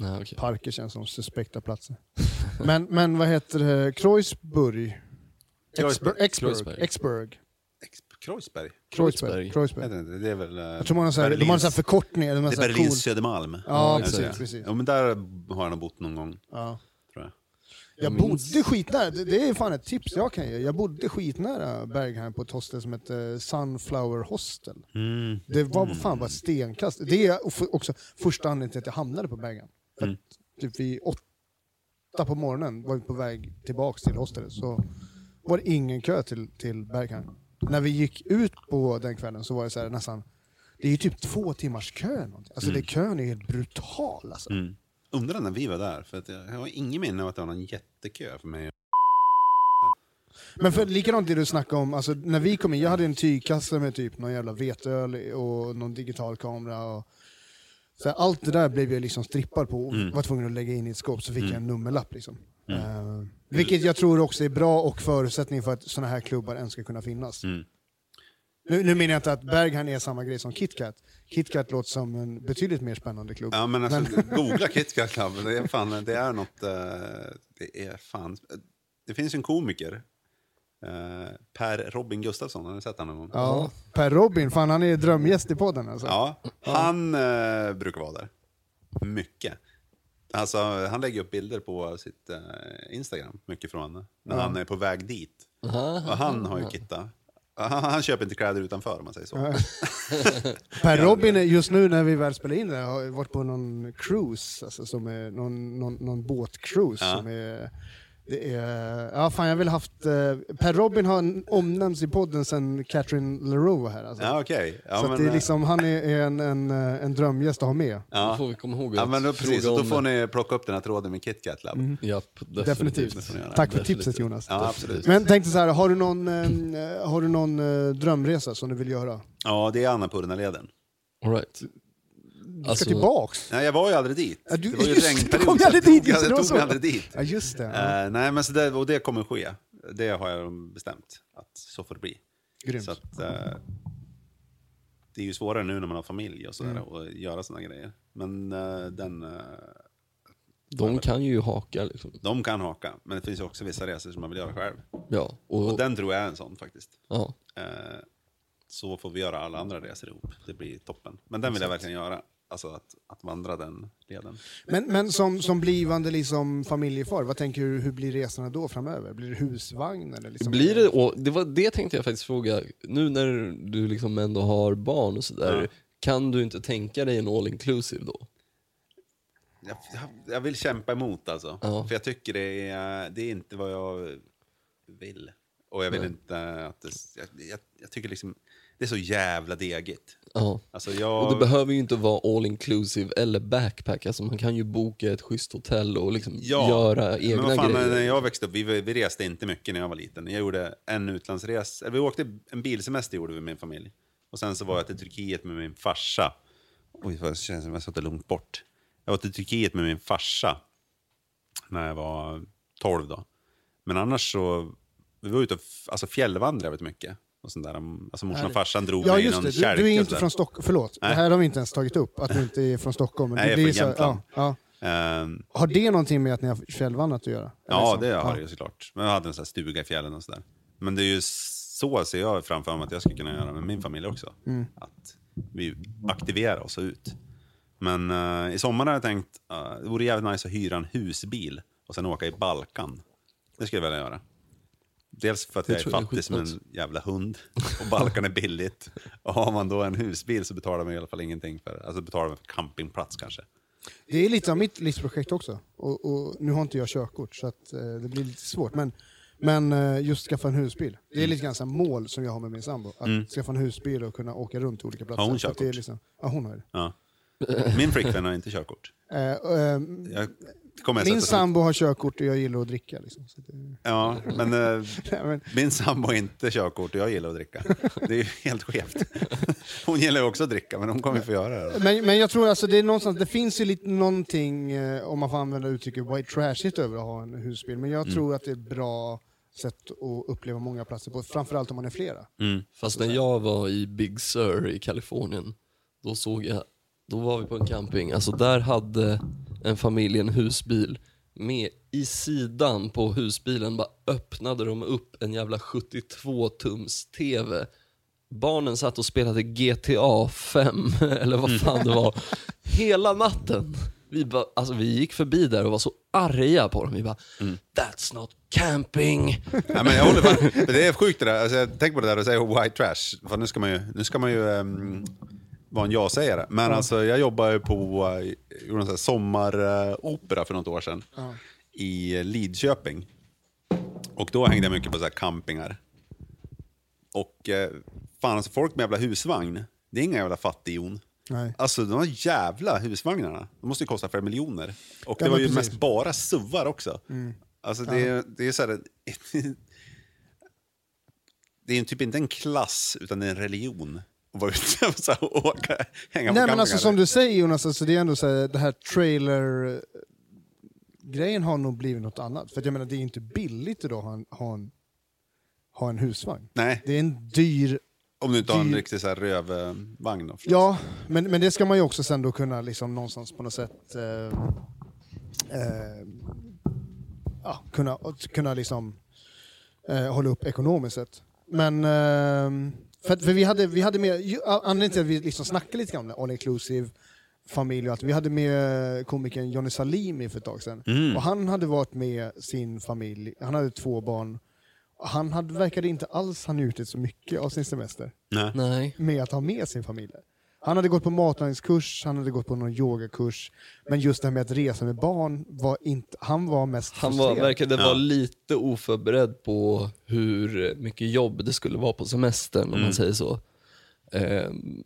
Nej, okej. Parker känns som suspekta platser. men, men vad heter det? Kreuzburg? Kreuzberg. Exburg. Exburg. Kreuzberg. Kreuzberg? Kreuzberg. Jag det är väl... eh, Jag tror man har så här, de har en sån här förkortning. De har Det så är Berlins cool... Södermalm. Ja, Ja, precis. exakt. precis. Ja, men där har jag nog bott någon gång, Ja. tror jag. Jag bodde skitnära, det, det är fan ett tips jag kan ge. Jag bodde skitnära Berghain på ett hostel som heter Sunflower Hostel. Mm. Det var fan bara stenkast. Det är också första anledningen till att jag hamnade på Berghain. Mm. typ vid åtta på morgonen var vi på väg tillbaks till hostelet så var det ingen kö till, till Berghain. när vi gick ut på den kvällen så var det så här, nästan, det är ju typ två timmars kö. någonting. Alltså det, kön är helt brutal alltså. Mm. Undrar när vi var där, för att jag jag har ingen minne av att det var någon jättekö för mig. Men för, likadant det du snackade om, alltså, när vi kom in, jag hade en tygkasse med typ någon jävla veteöl och någon digital kamera. Och, så här, allt det där blev jag liksom strippad på och Mm. var tvungen att lägga in i ett skåp, så fick jag en nummerlapp. Liksom. Mm. Eh, vilket jag tror också är bra och förutsättning för att sådana här klubbar ens ska kunna finnas. Mm. Nu, nu menar jag inte att Berghain är samma grej som KitKat. KitKat låter som en betydligt mer spännande klubb. Ja, men alltså, googla KitKat Club. Det är, fan, det är något... eh, det är fan... Det finns ju en komiker. Eh, per Robin Gustafsson, har ni sett honom? Ja, Per Robin, fan han är drömgäst i podden alltså. Ja, han eh, brukar vara där. Mycket. Alltså, han lägger upp bilder på sitt eh, Instagram, mycket från när han är på väg dit. Och han har ju Kitta. Han, han köper inte kläder utanför om man säger så. Per Robin, är- just nu när vi väl spelar in det, har varit på någon cruise, alltså som är någon, någon, någon båtcruise. Ja. Som är, det är, ja fan jag vill haft, eh, Per Robin har en- omnämnts i podden sen Catherine LaRue var här. Alltså. Ja, okej. Ja, så men, det är eh, liksom, han är, en, en, eh, en drömgäst att ha med. Då ja. får vi komma ihåg ja, men då, precis. då får ni plocka upp den här tråden med KitKat Lab. Mm. Japp, Definitivt. definitivt. Tack för Definitivt. tipset Jonas. Ja, absolut. Men tänkte så här, har du någon, eh, har du någon eh, drömresa som du vill göra? Ja, det är Annapurna-leden. All right. Du ska Alltså- tillbaks? Nej, jag var ju aldrig dit. Ja, du- det var ju just- regnperiod. du kom ju så jag aldrig dit, tog- just Jag tog så. mig aldrig dit. Ja just det, ja. Eh, nej, men så det, och det kommer ske. Det har jag bestämt att så får det bli. grymt. Så att, eh, det är ju svårare nu när man har familj och sådär Mm. att göra sådana grejer. Men eh, den, De kan ju haka liksom. de kan haka. Men det finns ju också vissa resor som man vill göra själv. Ja, och, Och den tror jag är en sån faktiskt. ja. Eh, så får vi göra alla andra resor ihop. Det blir toppen. Men den vill jag verkligen göra. Alltså att, att vandra den leden. Men, men som, som blivande liksom familjefar, vad tänker du, hur blir resorna då framöver? Blir det husvagn? Eller liksom Blir det, och det, var, det tänkte jag faktiskt fråga, nu när du liksom ändå har barn och sådär, Ja. kan du inte tänka dig en all inclusive då? Jag, jag, jag vill kämpa emot alltså. Ja. För jag tycker det är, det är inte vad jag vill. Och jag vill Nej. inte att det, jag, jag, jag tycker liksom, det är så jävla degigt. Ja. Alltså jag... Och det behöver ju inte vara all inclusive eller backpack, alltså man kan ju boka ett schysst hotell och liksom Ja, göra egna men vad fan, grejer. När jag växte upp, vi, vi reste inte mycket när jag var liten. Jag gjorde en utlandsresa, eller vi åkte en bilsemester gjorde vi med min familj. Och sen så var jag till Turkiet med min farsa. Oj, det känns som jag satt långt bort. Jag var till Turkiet med min farsa när jag var 12 då. Men annars så, vi var ute och alltså fjällvandrade väldigt mycket. Och sånt där. Alltså morsan och farsan drog Ja mig i någon det, du, du är inte sådär. från Stockholm, förlåt. Nej. Det här har vi inte ens tagit upp, att du inte är från Stockholm. Men Nej, jag är från så- Jämtland. Ja, ja. Ehm, Har det någonting med att ni har fjällvandrat att göra? Ja, Eller det har det såklart. Men jag hade en sån här stuga i fjällen och sådär. Men det är ju så ser jag framför mig att jag skulle kunna göra med min familj också. Mm. Att vi aktiverar oss ut. Men eh, i sommar har jag tänkt, uh, det vore jävligt nice att hyra en husbil och sen åka i Balkan. Det skulle jag vilja göra. Dels för att jag är jag är fattig som en jävla hund och Balkan är billigt. Och har man då en husbil så betalar man i alla fall ingenting för, alltså betalar man för campingplats kanske. Det är lite av mitt livsprojekt också. Och, och nu har inte jag körkort så att, eh, det blir lite svårt. Men, men eh, just skaffa en husbil. Det är lite grann mål som jag har med min sambo. Att skaffa en husbil och kunna åka runt till olika platser. Mm. Har hon körkort? liksom, ja, hon har det. Ja. Min flickvän har inte körkort. Eh, eh, Jag min sambo har körkort och jag gillar att dricka. Liksom. Så det, Ja, men eh, nej, men, min sambo har inte körkort och jag gillar att dricka. Det är ju helt skevt. Hon gillar ju också att dricka, men hon kommer ju få göra det. men, men jag tror alltså det är någonstans, det finns ju lite någonting, eh, om man får använda uttrycket white trashigt över att ha en husbil. Men jag tror att det är ett bra sätt att uppleva många platser på, framförallt om man är flera. Mm. Fast när jag var i Big Sur i Kalifornien, då såg jag, då var vi på en camping, alltså där hade en familj en husbil med i sidan på husbilen bara öppnade de upp en jävla 72 tums TV. Barnen satt och spelade GTA 5 eller vad fan det var hela natten. Vi, bara, alltså, vi gick förbi där och var så arga på dem. Vi bara, that's not camping. Ja, men jag håller men det är sjukt det där. Alltså, tänker på det där och säger white trash. För nu ska man ju, nu ska man ju um, vara en ja-sägare. Men alltså, jag jobbar ju på gjorde en sommaropera för något år sedan. Ja. I Lidköping. Och då hängde jag mycket på så här campingar. Och eh, fan alltså folk med jävla husvagn, det är inga jävla fattighjon. Nej. Alltså de här jävla husvagnarna, de måste ju kosta flera miljoner. Och Ja, det var ju precis. mest bara suvar också. Alltså det, är- det är så här, det är typ inte en klass, utan det är en religion. Att vara ute och så här, åka, hänga på Nej men alltså som du säger Jonas, alltså, det är ändå så här, det här trailer grejen har nog blivit något annat. För jag menar det är inte billigt idag att ha en, ha en, ha en husvagn. Nej, Det är en dyr, om du inte har en riktig så här rövvagn då förstås. ja, men, men det ska man ju också sen då kunna liksom någonstans på något sätt eh, eh, ja, kunna, kunna liksom eh, hålla upp ekonomiskt sett. Men eh, för, för vi hade, vi hade med, anledningen till att vi liksom snackade lite grann om all inclusive familj och allt. Vi hade med komikern Johnny Salimi för ett tag sedan. Mm. Och han hade varit med sin familj, han hade två barn. Han hade, verkade inte alls ha njutit så mycket av sin semester Nej. Nej. med att ha med sin familj. Han hade gått på matlagningskurs, han hade gått på någon yogakurs, men just det här med att resa med barn, var inte, han var mest Han var, frustrerad. verkade Ja. vara lite oförberedd på hur mycket jobb det skulle vara på semestern om Mm. man säger så. Ehm,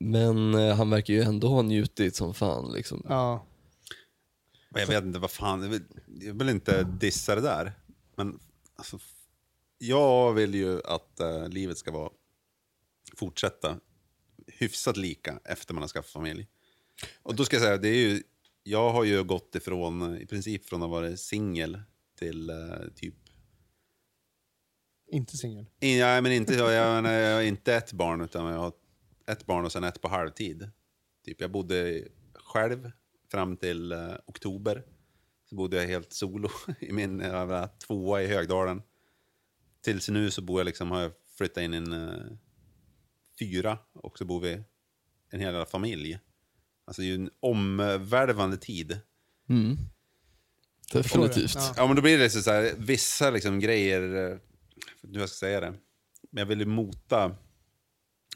men eh, han verkar ju ändå ha njutit som fan. Liksom. Ja. Jag vet inte vad fan, jag vill, jag vill inte dissa det där. Men alltså, jag vill ju att eh, livet ska vara, fortsätta hyfsat lika efter man har skaffat familj. Och då ska jag säga, det är ju, jag har ju gått ifrån, i princip från att vara singel till eh, typ Inte singel. I- Ja, men inte, jag, jag, menar, jag har inte ett barn, utan jag har ett barn och sen ett på halvtid. Typ, jag bodde själv fram till eh, oktober. Så bodde jag helt solo i min jävla tvåa i Högdalen. Tills nu så bor jag liksom, har jag flyttat in i en eh, fyra och så bor vi en hel familj. Alltså det är ju en omvälvande tid. Mm. Definitivt. Ja. Ja, men då blir det så här, vissa liksom grejer, eh, hur jag ska säga det, men jag vill ju mota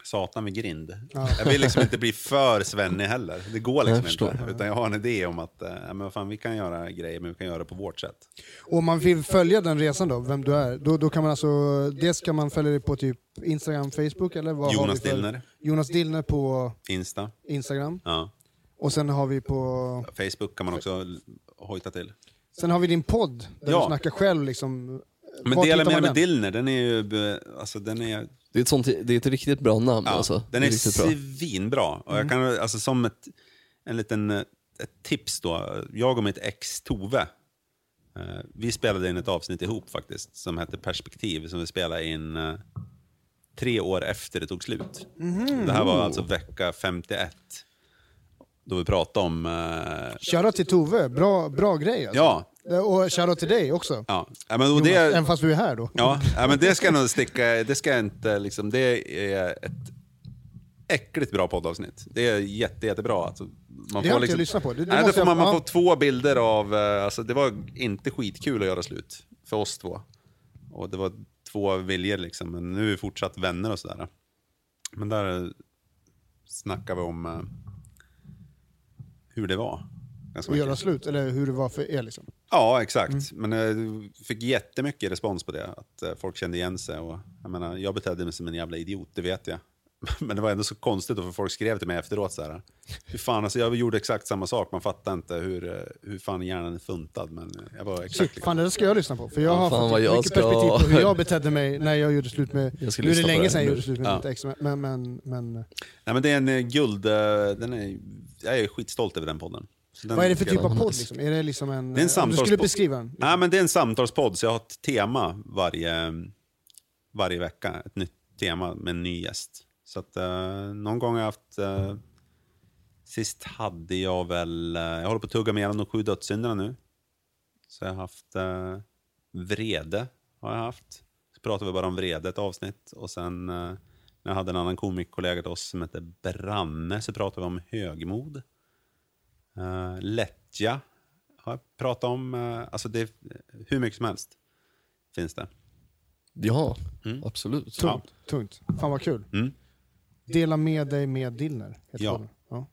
satan vid grind. Ja. Jag vill liksom inte bli för svennig heller. Det går liksom inte. Utan jag har en idé om att eh, men fan, vi kan göra grejer, men vi kan göra det på vårt sätt. Och om man vill följa den resan då, vem du är, då, då kan man alltså, dels kan man följa dig på typ Instagram, Facebook eller vad har Jonas för? Dillner, Jonas Dillner på Insta, Instagram. ja. Och sen har vi på, Facebook kan man också hojta till. sen har vi din podd där Ja. du snackar själv liksom. Men dela med med den? Dillner, den är ju, alltså den är, Det, är ett sånt, det är ett riktigt bra namn. ja, alltså. den är riktigt bra. svinbra. Och jag kan, alltså som ett, en liten, eh, ett tips då, jag och mitt ex Tove, eh, vi spelade in ett avsnitt ihop faktiskt, som hette Perspektiv, som vi spelade in eh, tre år efter det tog slut. Det här var alltså vecka 51. Då vi pratade om... Eh, Shoutout till Tove, bra, bra grej alltså. ja, Och shoutout till dig också. ja. ja men, och Jonas, det, Även fast du är här då. Ja, ja, men det ska jag nog sticka, det ska jag inte liksom, det är ett äckligt bra poddavsnitt. Det är jätte, jättebra. Alltså, man Det har inte jag lyssnat på. Det- det nej, då får man, jag- man får två bilder av, eh, alltså det var inte skitkul att göra slut för oss två. Och det var två viljor liksom, men nu är vi fortsatt vänner och sådär. Men där eh, snackar vi om eh, hur det var. Och göra slut, eller hur det var för er liksom. Ja, exakt. Men jag fick jättemycket respons på det. Att eh, folk kände igen sig. Och, jag, menar, jag betedde mig som en jävla idiot, det vet jag. Men det var ändå så konstigt, då, för folk skrev till mig efteråt så här. Hur fan, alltså, jag gjorde exakt samma sak, man fattar inte hur, eh, hur fan hjärnan är funtad. Men jag var exakt Shit, fan det ska jag lyssna på. För jag Ja, har fan fått jag mycket ska- perspektiv på hur jag betedde mig när jag gjorde slut med... Jag ska Nu är det länge sedan jag gjorde slut med Ja. mitt ex, men... men, men Nej, men det är en eh, guld, eh, den är, jag är skitstolt över den podden. Vad är det för typ av podd? Liksom? Är det liksom en... Det är en om du skulle beskriva den. Nej, men det är en samtalspodd, så jag har ett tema varje, varje vecka. Ett nytt tema med en ny gäst. Så att eh, någon gång har jag haft... eh, sist hade jag väl... eh, jag håller på att tugga igenom de sju dödssynderna nu. Så jag har haft uh, vrede. har jag haft. Så pratade vi bara om vrede ett avsnitt. Och sen eh, när jag hade en annan komikkollega till oss som hette Branne så pratade vi om högmod. Uh, lättja har jag pratat om. eh, alltså det är hur mycket som helst finns det. Ja, Mm. absolut. Ja. Tungt. Tungt. Fan vad kul. Mm. Dela med dig med Dillner. heter Ja. ja.